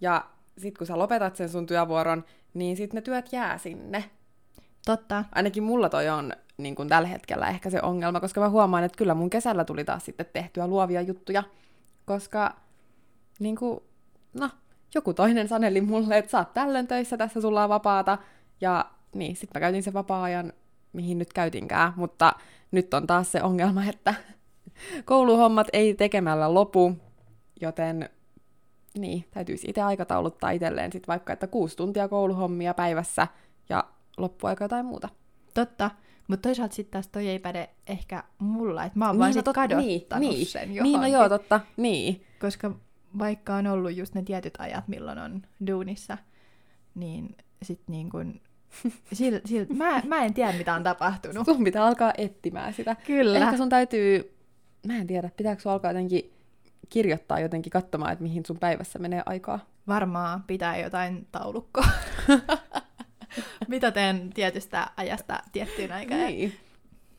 ja sit kun sä lopetat sen sun työvuoron, niin sit ne työt jää sinne. Totta. Ainakin mulla toi on niin kuin tällä hetkellä ehkä se ongelma, koska mä huomaan, että kyllä mun kesällä tuli taas sitten tehtyä luovia juttuja, koska niin kuin, no, joku toinen saneli mulle, että sä oot tällöin töissä, tässä sulla on vapaata, ja niin, sit mä käytin sen vapaa-ajan, mihin nyt käytinkään, mutta nyt on taas se ongelma, että kouluhommat ei tekemällä lopu, joten niin, täytyisi itse aikatauluttaa itselleen sit vaikka, että kuusi tuntia kouluhommia päivässä ja loppuaika jotain muuta. Totta. Mutta toisaalta sitten taas toi ei päde ehkä mulla, että mä oon vaan no sit tot- kadottanut niin, niin, sen Niin, no joo, totta. Niin. Koska vaikka on ollut just ne tietyt ajat, milloin on duunissa, niin sit niin kun... Sil, sil, mä, mä en tiedä, mitä on tapahtunut. Sun pitää alkaa etsimään sitä. Kyllä. Ehkä sun täytyy, mä en tiedä, pitääkö sun alkaa jotenkin kirjoittaa jotenkin katsomaan, että mihin sun päivässä menee aikaa. Varmaan pitää jotain taulukkoa. mitä teen tietystä ajasta tiettyyn aikaan. Niin.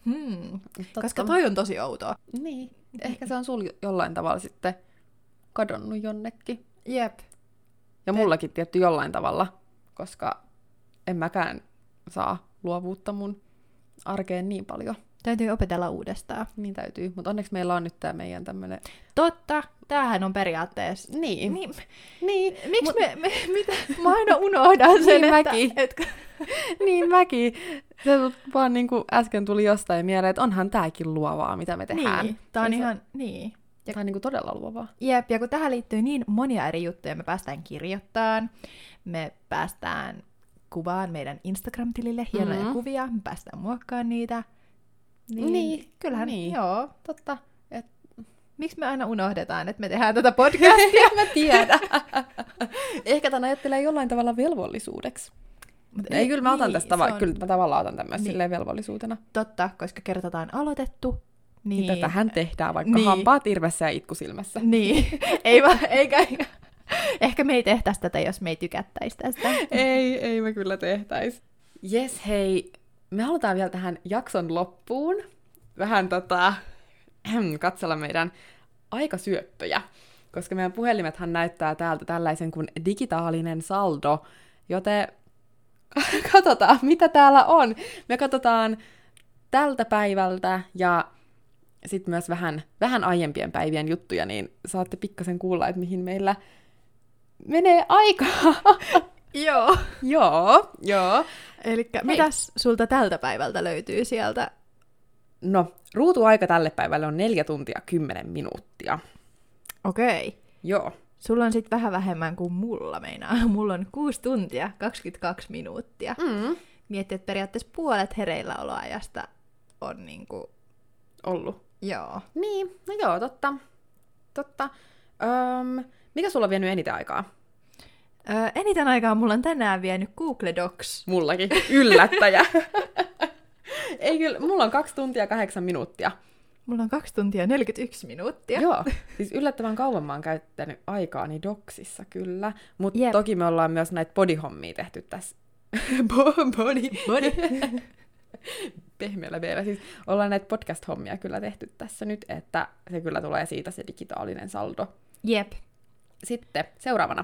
Hmm. Totta. Koska toi on tosi outoa. Niin. Ehkä se on sul jollain tavalla sitten kadonnut jonnekin. Jep. Ja mullakin tietty jollain tavalla, koska en mäkään saa luovuutta mun arkeen niin paljon. Täytyy opetella uudestaan. Niin täytyy. Mutta onneksi meillä on nyt tämä meidän tämmönen... Totta. Tämähän on periaatteessa... Niin. Niin, niin. miksi Mut- me, me, mitä? Mä aina unohdan sen, Niin että, mäkin. että... niin mäkin. Se vaan niin kuin äsken tuli jostain mieleen, että onhan tääkin luovaa, mitä me tehdään. Niin, tää on Ei se- ihan... Niin. Tää on niin kuin todella luovaa. Jep, ja kun tähän liittyy niin monia eri juttuja, me päästään kirjoittamaan, me päästään kuvaan meidän Instagram-tilille hienoja Mhm. kuvia, me päästään muokkaamaan niitä. Niin, Niin, kyllähän, niin. joo. Totta. Et... Miksi me aina unohdetaan, että me tehdään tätä podcastia? mä tiedän. Ehkä tämän ajattelee jollain tavalla velvollisuudeksi. Mut Ei, kyllä mä otan niin, tästä, tava- on kyllä mä tavallaan otan tämän myös Niin. velvollisuutena. Totta, koska kertotaan aloitettu. Niin. Niin, Tätähän tehdään vaikka Niin. hampaat irvessä ja itku silmässä. Niin, ei vaan, eikä, ehkä me ei tehtäisi tätä, jos me ei tykättäisi tästä. ei, ei me kyllä tehtäis. Jes, hei. Me halutaan vielä tähän jakson loppuun vähän tota, katsella meidän aikasyöppöjä, koska meidän puhelimethan näyttää täältä tällaisen kuin digitaalinen saldo, joten katsotaan, mitä täällä on. Me katsotaan tältä päivältä ja sitten myös vähän, vähän aiempien päivien juttuja, niin saatte pikkasen kuulla, että mihin meillä menee aikaa. Joo. joo, joo. Eli mitäs sulta tältä päivältä löytyy sieltä? No, ruutuaika tälle päivälle on 4 tuntia 10 minuuttia. Okei. Joo. Sulla on sitten vähän vähemmän kuin mulla meinaa. Mulla on 6 tuntia 22 minuuttia. Mm. Mietti, että periaatteessa puolet hereilläoloajasta on niinku... Ollut. Joo. Niin, no joo, totta. Totta. Öm, mikä sulla on vienyt eniten aikaa? Öö, eniten aikaa mulla on tänään vienyt Google Docs. Mullakin. Yllättäjä. Ei kyllä, mulla on kaksi tuntia kahdeksan minuuttia. Mulla on 2 tuntia 41 minuuttia. Joo, siis yllättävän kauan mä oon käyttänyt aikaani doksissa kyllä. Mutta Jep. toki me ollaan myös näitä bodyhommia tehty tässä. Bo- body, body. Pehmeällä vielä siis. Ollaan näitä podcast-hommia kyllä tehty tässä nyt, että se kyllä tulee siitä se digitaalinen saldo. Jep. sitten seuraavana.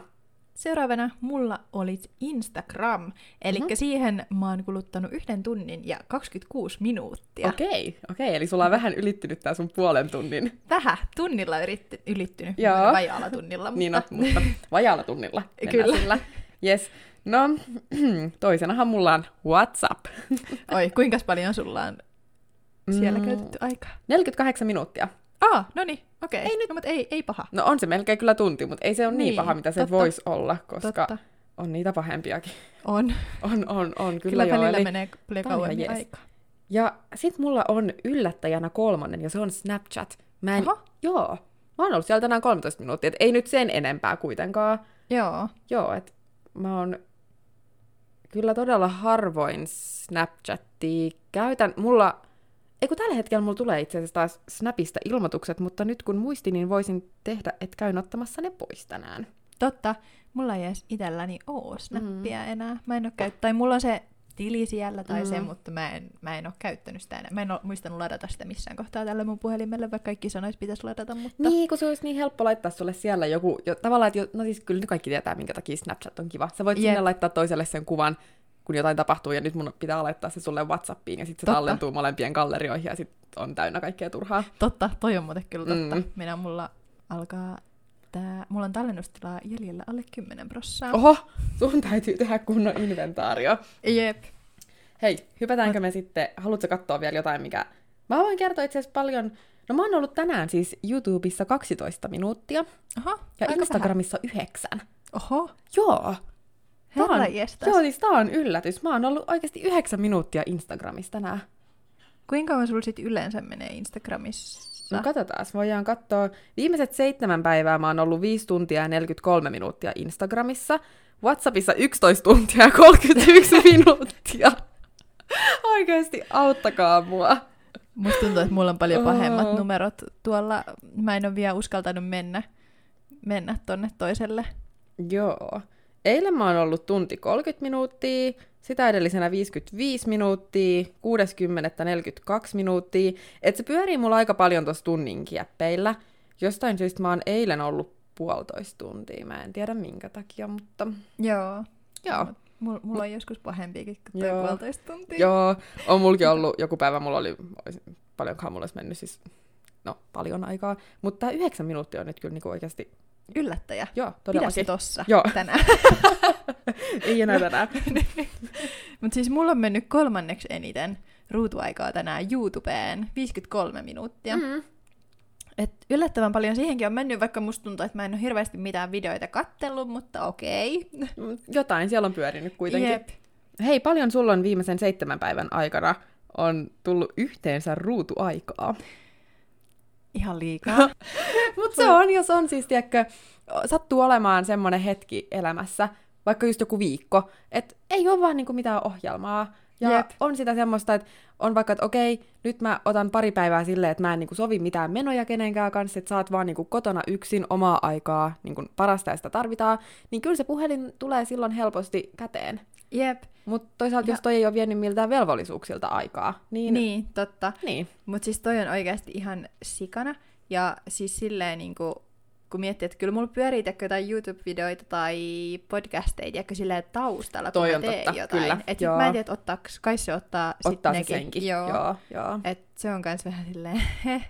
Seuraavana mulla oli Instagram, eli Mhm. mm-hmm. siihen mä oon kuluttanut yhden tunnin ja 26 minuuttia. Okei, okei, eli sulla on vähän ylittynyt tää sun puolen tunnin. Vähän tunnilla yritti, ylittynyt, Joo. Vajaalla tunnilla, mutta Niin no, mutta vajaalla tunnilla. Kyllä. Sillä. Yes. No, toisenahan mulla on WhatsApp. oi, kuinka paljon sulla on siellä Mm. käytetty aikaa? 48 minuuttia. Ah, no niin, okei. Ei nyt- No, mutta ei, ei paha. No on se melkein kyllä tunti, mutta ei se ole niin, niin paha, mitä se voisi olla, koska Totta, on niitä pahempiakin. on. On, on, on, kyllä, Kyllä, joo. välillä Eli... menee paljon kauemmin jees. aikaa. Ja sit mulla on yllättäjänä kolmannen, ja se on Snapchat. Mä en... Oho. Joo. Mä oon ollut siellä tänään 13 minuuttia, et ei nyt sen enempää kuitenkaan. Joo. Joo, et mä oon kyllä todella harvoin Snapchattia käytän. Mulla, ei kun tällä hetkellä mulla tulee itse asiassa taas Snapista ilmoitukset, mutta nyt kun muistin, niin voisin tehdä, että käyn ottamassa ne pois tänään. Totta, mulla ei edes itselläni oo snappia Mm. enää. Mä en oo käyt... tai mulla on se tili siellä tai Mm. se, mutta mä en, mä en oo käyttänyt sitä enää. Mä en oo muistanut ladata sitä missään kohtaa tälle mun puhelimelle, vaikka kaikki sanois pitäisi ladata, mutta... Niin, kun se olisi niin helppo laittaa sulle siellä joku, jo, tavallaan, että jo, no siis kyllä ne kaikki tietää, minkä takia Snapchat on kiva. Sä voit Jep. sinne laittaa toiselle sen kuvan, kun jotain tapahtuu, ja nyt mun pitää laittaa se sulle Whatsappiin, ja sitten se Totta. tallentuu molempien gallerioihin, ja sitten on täynnä kaikkea turhaa. Totta, toi on muuten kyllä totta. Mm. Minä mulla alkaa tää... Mulla on tallennustilaa jäljellä alle 10 prossaa. Oho, sun täytyy tehdä kunnon inventaario. Jep. Hei, hypätäänkö me sitten, haluatko katsoa vielä jotain, mikä... Mä voin kertoa itse asiassa paljon... No mä oon ollut tänään siis YouTubessa 12 minuuttia, Oho, ja aika vähän. Instagramissa 9. Oho, Joo, herra on-. Joo, siis tää on yllätys. Mä oon ollut oikeasti yhdeksän minuuttia Instagramissa tänään. Kuinka kauan sulla sit yleensä menee Instagramissa? No katsotaan, voidaan katsoa. Viimeiset seitsemän päivää mä oon ollut 5 tuntia ja 43 minuuttia Instagramissa. Whatsappissa 11 tuntia ja 31 minuuttia. Oikeasti auttakaa mua. Musta tuntuu, että mulla on paljon pahemmat Oo. numerot tuolla. Mä en ole vielä uskaltanut mennä, mennä tonne toiselle. Joo. Eilen mä oon ollut tunti 30 minuuttia, sitä edellisenä 55 minuuttia, 60 42 minuuttia. Et se pyörii mulla aika paljon tuossa tunnin kieppeillä. Jostain syystä mä oon eilen ollut puolitoista tuntia. Mä en tiedä minkä takia, mutta Joo. joo. Mulla, mulla on joskus pahempiakin kuin Joo. puolitoista tuntia. Joo, on mulki ollut, joku päivä mulla oli, paljonkohan mulla olisi mennyt siis, no paljon aikaa. Mutta tää yhdeksän minuuttia on nyt kyllä niinku oikeasti, Yllättäjä. joo, Pidä todellakin. tossa Joo. tänään. Ei enää tänään. Mutta siis mulla on mennyt kolmanneksi eniten ruutuaikaa tänään YouTubeen, 53 minuuttia. Mm. Mm. Et yllättävän paljon siihenkin on mennyt, vaikka musta tuntuu, että mä en ole hirveästi mitään videoita kattellut, mutta okei. Jotain siellä on pyörinyt kuitenkin. Jep. Hei, paljon sulla on viimeisen seitsemän päivän aikana on tullut yhteensä ruutuaikaa? Ihan liikaa. Mutta se on, jos on siis, tiedätkö, sattuu olemaan semmoinen hetki elämässä, vaikka just joku viikko, että ei ole vaan niinku mitään ohjelmaa. Ja Jep. On sitä semmoista, että on vaikka, että okei, nyt mä otan pari päivää silleen, että mä en niinku sovi mitään menoja kenenkään kanssa, että sä oot vaan niinku kotona yksin omaa aikaa, niinku parasta ja sitä tarvitaan, niin kyllä se puhelin tulee silloin helposti käteen. Jep. Mutta toisaalta, Ja- jos toi ei ole vienyt miltään velvollisuuksilta aikaa, niin... Niin, totta. niin. Mutta siis toi on oikeasti ihan sikana. Ja siis silleen niinku, kun miettii, että kyllä mulla pyörii jotain YouTube-videoita tai podcasteja tiedätkö, silleen taustalla, kun Toi mä on teen totta, jotain. kyllä, Et joo. mä en tiedä, että ottaaks, kai se ottaa, Ottaa sit se nekin. senkin. Joo. joo. joo. Et se on kans vähän silleen,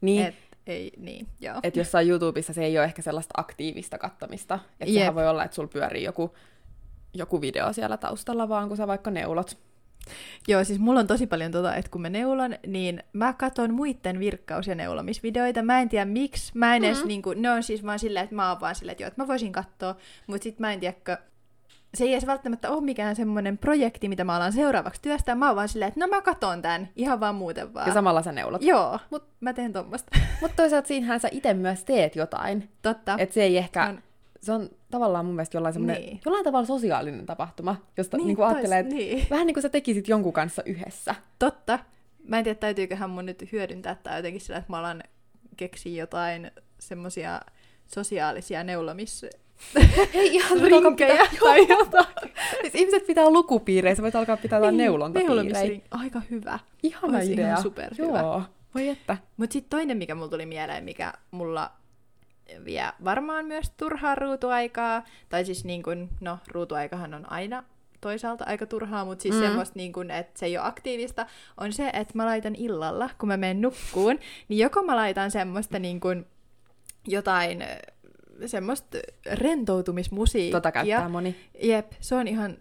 Niin, et ei, niin, joo. että jossain YouTubessa se ei ole ehkä sellaista aktiivista kattamista. Että sehän voi olla, että sulla pyörii joku, joku video siellä taustalla vaan, kun sä vaikka neulot. Joo, siis mulla on tosi paljon tota, että kun mä neulon, niin mä katon muiden virkkaus- ja neulomisvideoita. Mä en tiedä miksi. Mä en edes, Mm. niinku, ne on siis vaan silleen, että mä oon vaan silleen, että joo, että mä voisin katsoa, mutta sit mä en tiedäkö, se ei edes välttämättä ole mikään semmoinen projekti, mitä mä alan seuraavaksi työstää. Mä oon vaan silleen, että no mä katon tän, ihan vaan muuten vaan. Ja samalla sä neulot. Joo, mut mä teen tommosta. Mutta toisaalta siinähän sä itse myös teet jotain. Totta. Että se ei ehkä... On- Se on tavallaan mun mielestä jollain, Niin. jollain tavalla sosiaalinen tapahtuma, josta niin, Niin, niin ajattelee, että niin. vähän niin kuin sä tekisit jonkun kanssa yhdessä. Totta. Mä en tiedä, täytyyköhän mun nyt hyödyntää tai jotenkin sillä, että mä alan keksiä jotain semmosia sosiaalisia neulomis... Ei ihan rinkejä tai jotain. Siis ihmiset pitää lukupiireissä, voit alkaa pitää jotain neulontapiirejä. neulomisring- Aika hyvä. Ihana Olisi idea. ihan superhyvä. Joo, voi että. Mutta sitten toinen, mikä mulla tuli mieleen, mikä mulla vie varmaan myös turhaa ruutuaikaa. Tai siis niin kuin, no ruutuaikahan on aina toisaalta aika turhaa, mutta siis mm. semmoista, niin kun, että se ei ole aktiivista, on se, että mä laitan illalla, kun mä menen nukkuun, niin joko mä laitan semmoista niin kun, jotain semmoista rentoutumismusiikkia. Tota käyttää moni. Jep, se on ihan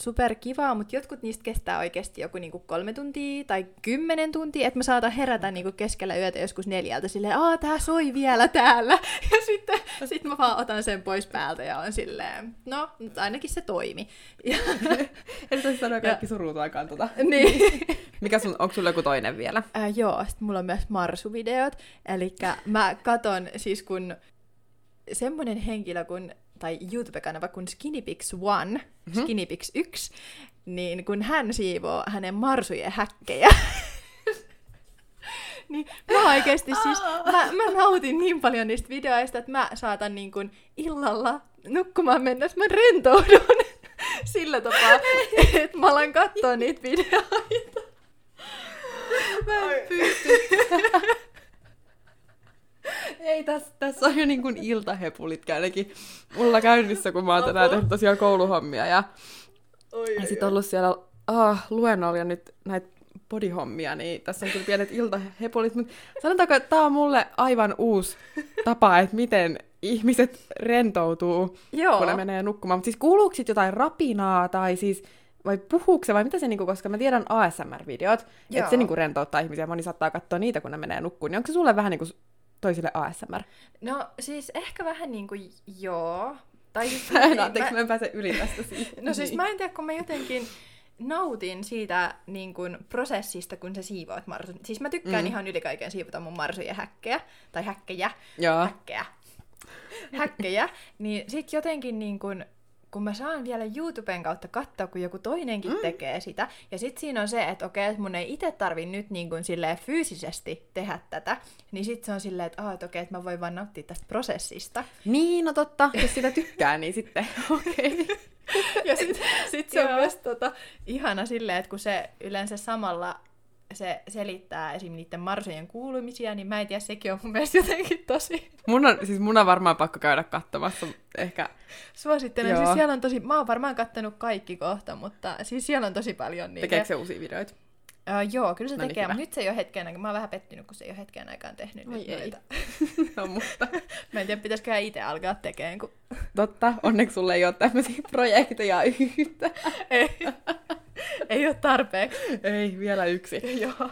super kivaa, mutta jotkut niistä kestää oikeasti joku niinku kolme tuntia tai kymmenen tuntia, että mä saatan herätä niinku keskellä yötä joskus neljältä silleen, aa, tää soi vielä täällä. Ja sitten sit mä vaan otan sen pois päältä ja on silleen, no, mutta ainakin se toimi. Ja... Eli toisin sanoen kaikki sun ruutuaikaan tota. niin. Mikä sun, onko sulla joku toinen vielä? Äh, joo, sit mulla on myös marsuvideot. Eli mä katon siis kun semmonen henkilö kun tai YouTube-kanava kuin Skinnypix One, mm-hmm. Skinnypix 1, niin kun hän siivoo hänen marsujen häkkejä, niin mä oikeesti siis, mä, mä nautin niin paljon niistä videoista, että mä saatan niin kun illalla nukkumaan mennessä, mä rentoudun sillä tapaa, että mä alan katsoa niitä videoita. Mä en pysty. Ei, tässä, tässä on jo niin kuin iltahepulit ainakin mulla käynnissä, kun mä oon tänään tehnyt tosiaan kouluhommia. Ja, ja sitten ollut siellä ah, luennolla nyt näitä podihommia, niin tässä on kyllä pienet iltahepulit, mutta sanotaanko, että tämä on mulle aivan uusi tapa, että miten ihmiset rentoutuu, Joo. kun ne menee nukkumaan. Mutta siis kuuluuko jotain rapinaa, tai siis vai puhuuko se, vai mitä se, niinku, koska mä tiedän ASMR-videot, että se niinku rentouttaa ihmisiä, moni saattaa katsoa niitä, kun ne menee nukkuun, niin onko se sulle vähän niinku toisille ASMR? No siis ehkä vähän niin kuin joo. Tai siis, mä en, anteeksi, mä, mä en pääse yli tästä siitä. No siis mä en tiedä, kun mä jotenkin nautin siitä niin kuin, prosessista, kun sä siivoat marsun. Siis mä tykkään mm. ihan yli kaiken siivota mun marsuja häkkejä, tai häkkejä, Joo. häkkejä, häkkejä, niin sit jotenkin niin kuin, kun mä saan vielä YouTuben kautta katsoa, kun joku toinenkin mm. tekee sitä, ja sitten siinä on se, että okei, että mun ei itse tarvi nyt niin kuin silleen fyysisesti tehdä tätä, niin sitten se on silleen, että, että okei, että mä voin vaan nauttia tästä prosessista. Niin, no totta, jos sitä tykkää, niin sitten okei. Okay. ja sitten sit se on myös tota, ihana silleen, että kun se yleensä samalla se selittää esim. niiden marsojen kuulumisia, niin mä en tiedä, sekin on mun mielestä jotenkin tosi... Mun on, siis mun on varmaan pakko käydä katsomassa, ehkä... Suosittelen, Joo. siis siellä on tosi... Mä oon varmaan kattanut kaikki kohta, mutta siis siellä on tosi paljon niitä. Tekeekö se uusia videoita? Uh, joo, kyllä se no niin, tekee, mutta nyt se ei ole hetken aikaa. Mä oon vähän pettynyt, kun se ei ole hetken aikaan tehnyt Oi nyt ei. noita. no, mutta... Mä en tiedä, pitäisikö itse alkaa tekemään. Kun... Totta, onneksi sulle ei ole tämmöisiä projekteja yhtä. ei. ei ole tarpeeksi. Ei, vielä yksi. joo.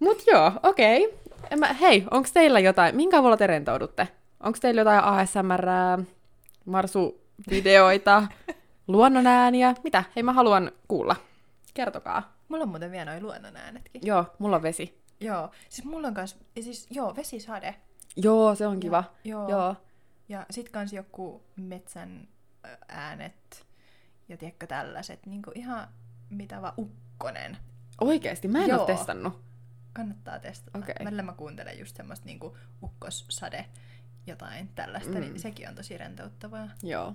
Mut joo, okei. Okay. hei, onko teillä jotain, minkä avulla te rentoudutte? Onko teillä jotain ASMR, marsuvideoita, luonnonääniä? Mitä? Hei, mä haluan kuulla. Kertokaa. Mulla on muuten vielä noin luonnonäänetkin. Joo, mulla on vesi. Joo, siis mulla on kans, siis joo, vesisade. Joo, se on kiva. Joo. joo. Ja sit kans joku metsän äänet ja tiedätkö tällaiset, niinku ihan mitä vaan ukkonen. Oikeesti? Mä en joo. ole testannut. Kannattaa testata. Okay. Välillä mä kuuntelen just semmoista niinku ukkossade jotain tällaista, niin mm. niin sekin on tosi rentouttavaa. Joo.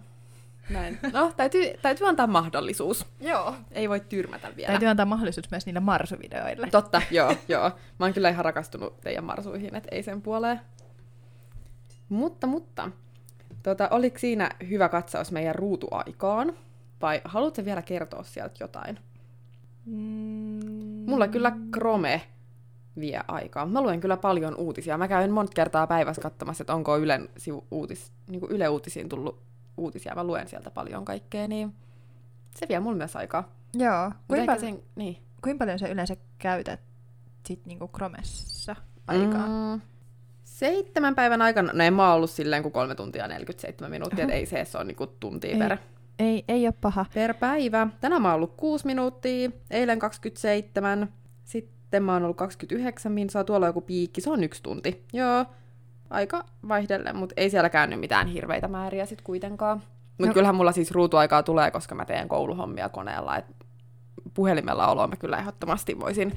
Näin. No, täytyy, täytyy antaa mahdollisuus. Joo. Ei voi tyrmätä vielä. Täytyy antaa mahdollisuus myös niille marsuvideoille. Totta, joo, joo. Mä oon kyllä ihan rakastunut teidän marsuihin, että ei sen puoleen. Mutta, mutta, tota, oliko siinä hyvä katsaus meidän ruutuaikaan? Vai haluatko vielä kertoa sieltä jotain? Mm. Mulla kyllä Chrome vie aikaa. Mä luen kyllä paljon uutisia. Mä käyn monta kertaa päivässä katsomassa, että onko Ylen uutis, niin kuin Yle Uutisiin tullut uutisia. Mä luen sieltä paljon kaikkea, niin se vie mulla myös aikaa. Joo. Kuinka, pal- sen, niin. kuinka paljon sä yleensä käytät sit niinku Chromessa aikaa? Mm, seitsemän päivän aikana, no en mä ollut silleen kuin kolme tuntia 47 minuuttia, että ei se, se on niinku tuntia ei, per, ei, ei ole paha. Per päivä. Tänään mä oon ollut 6 minuuttia, eilen 27, sitten mä oon ollut 29 minsaa, tuolla on joku piikki, se on yksi tunti. Joo, aika vaihdellen, mutta ei siellä käynyt mitään hirveitä määriä sit kuitenkaan. Mutta no. kyllähän mulla siis ruutuaikaa tulee, koska mä teen kouluhommia koneella, et puhelimella oloa mä kyllä ehdottomasti voisin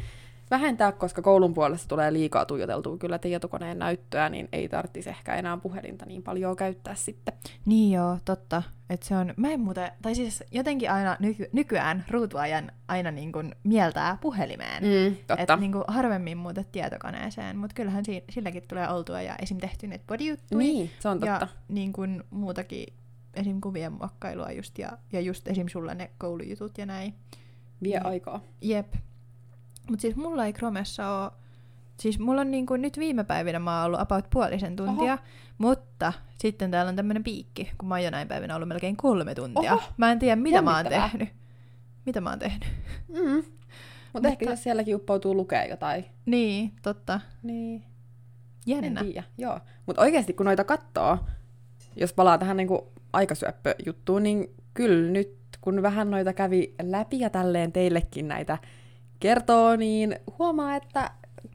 vähentää, koska koulun puolesta tulee liikaa tuijoteltua kyllä tietokoneen näyttöä, niin ei tarvitsisi ehkä enää puhelinta niin paljon käyttää sitten. Niin joo, totta. Et se on, mä en muuten, tai siis jotenkin aina nyky, nykyään ruutuajan aina niin kuin mieltää puhelimeen. Mm, totta. Että niin kuin harvemmin muuta tietokoneeseen, mutta kyllähän si- silläkin tulee oltua ja esim. tehty näitä bodyjuttuja. Niin, se on totta. Ja niin kuin muutakin esim. kuvien muokkailua just ja, ja just esim. sulle ne koulujutut ja näin. Vie Niin. aikaa. Jep. Mutta siis mulla ei Chromessa ole... Siis mulla on niinku nyt viime päivinä mä oon ollut about puolisen tuntia, Oho. mutta sitten täällä on tämmönen piikki, kun mä oon jonain päivänä ollut melkein kolme tuntia. Oho. Mä en tiedä, mitä mä oon tehnyt. Mitä mä oon tehnyt. Mm. Mutta Mutta- ehkä jos sielläkin uppoutuu lukea jotain, Niin, totta. niin Jännä. en tiedä. Joo. Mutta oikeasti kun noita katsoo, jos palaa tähän niinku aikasyöppöjuttuun, niin kyllä nyt kun vähän noita kävi läpi ja tälleen teillekin näitä kertoo, niin huomaa, että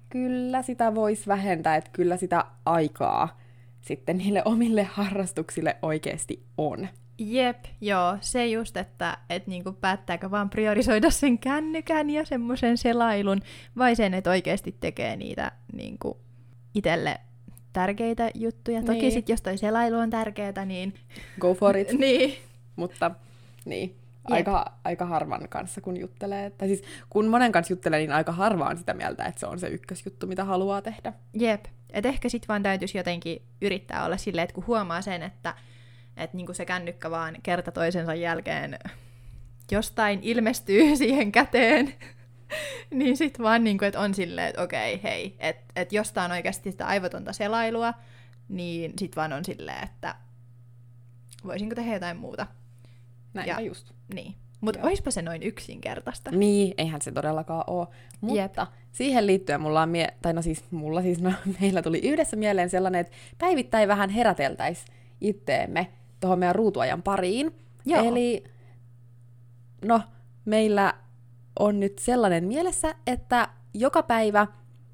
kyllä sitä voisi vähentää, että kyllä sitä aikaa sitten niille omille harrastuksille oikeasti on. Jep, joo, se just, että et niinku päättääkö vaan priorisoida sen kännykän ja semmoisen selailun, vai sen, että oikeasti tekee niitä niinku itselle tärkeitä juttuja. Toki Niin. sit jos toi selailu on tärkeää, niin... Go for it. niin. Mutta niin, aika, aika harvan kanssa kun juttelee. Tai siis kun monen kanssa juttelee, niin aika harva on sitä mieltä, että se on se ykkösjuttu, mitä haluaa tehdä. Jep. Et ehkä sit vaan täytyisi jotenkin yrittää olla silleen, että kun huomaa sen, että et niinku se kännykkä vaan kerta toisensa jälkeen jostain ilmestyy siihen käteen, niin sit vaan niinku, että on silleen, että okei, hei, että et jostain oikeasti sitä aivotonta selailua, niin sit vaan on silleen, että voisinko tehdä jotain muuta. Näinpä Ja- just. Niin. Mutta Joo. oispa se noin yksinkertaista. Niin, eihän se todellakaan ole. Mutta Jep. siihen liittyen mulla on, mie- tai no siis mulla siis, no, meillä tuli yhdessä mieleen sellainen, että päivittäin vähän heräteltäis itteemme tuohon meidän ruutuajan pariin. Joo. Eli no, meillä on nyt sellainen mielessä, että joka päivä,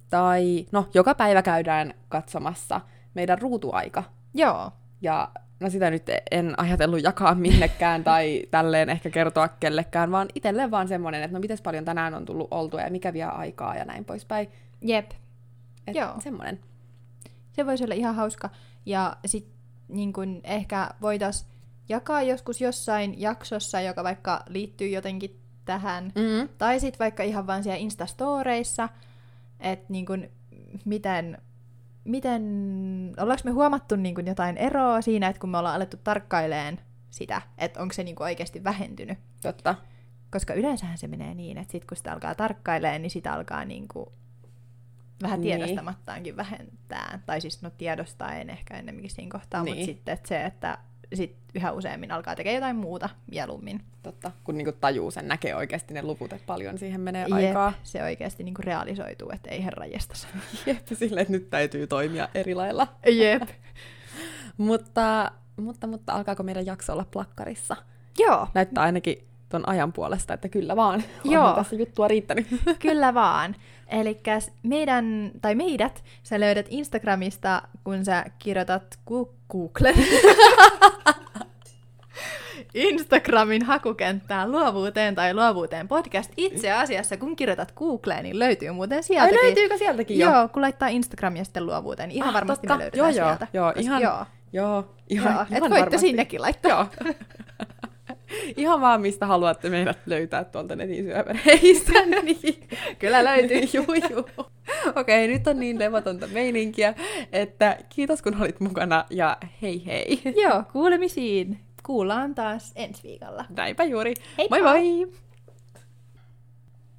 tai no, joka päivä käydään katsomassa meidän ruutuaika. Joo. Ja no sitä nyt en ajatellut jakaa minnekään tai tälleen ehkä kertoa kellekään, vaan itselleen vaan semmoinen, että no miten paljon tänään on tullut oltua ja mikä vie aikaa ja näin poispäin. Jep. Et Joo. Semmoinen. Se voisi olla ihan hauska. Ja sitten niin kun ehkä voitaisiin jakaa joskus jossain jaksossa, joka vaikka liittyy jotenkin tähän. Mm. Tai sitten vaikka ihan vaan siellä Instastoreissa, että niin kun, miten, miten, ollaanko me huomattu niin kun jotain eroa siinä, että kun me ollaan alettu tarkkaileen sitä, että onko se niin kun oikeasti vähentynyt. Totta. Koska yleensähän se menee niin, että sit kun sitä alkaa tarkkailemaan, niin sitä alkaa niinku vähän Niin. tiedostamattaankin vähentää. Tai siis no tiedostaen ehkä ennemminkin siinä kohtaa, Niin. mutta sitten että se, että sit yhä useammin alkaa tekemään jotain muuta mieluummin. Totta. Kun niinku tajuu sen, näkee oikeasti ne luvut, että paljon siihen menee Jep, aikaa. se oikeasti niinku realisoituu, että ei herra jestas. Jep, silleen, että nyt täytyy toimia eri lailla. Jep. Mutta, mutta, mutta alkaako meidän jakso olla plakkarissa? Joo, Näyttää ainakin ton ajan puolesta, että kyllä vaan. Joo. On tässä juttua riittänyt. kyllä vaan. Eli meidän, tai meidät, sä löydät Instagramista, kun sä kirjoitat Gu- Google. Instagramin hakukenttään luovuuteen tai luovuuteen podcast. Itse asiassa, kun kirjoitat Googleen, niin löytyy muuten Ai sieltäkin. löytyykö sieltäkin jo? Joo, kun laittaa Instagramia sitten luovuuteen, niin ihan Ah, varmasti totta. me löydetään Joo, joo, sieltä. joo, Koska- ihan- joo, Joo, ihan, joo. Et voitte varmasti. sinnekin laittaa. Joo. Ihan vaan mistä haluatte meidät löytää tuolta netin syövereistä. niin. Kyllä löytyy. juu, juu. Okei, nyt on niin levotonta meininkiä, että kiitos kun olit mukana ja hei hei. joo, kuulemisiin. Kuullaan taas ensi viikolla. Näinpä juuri. Heippa! Moi moi!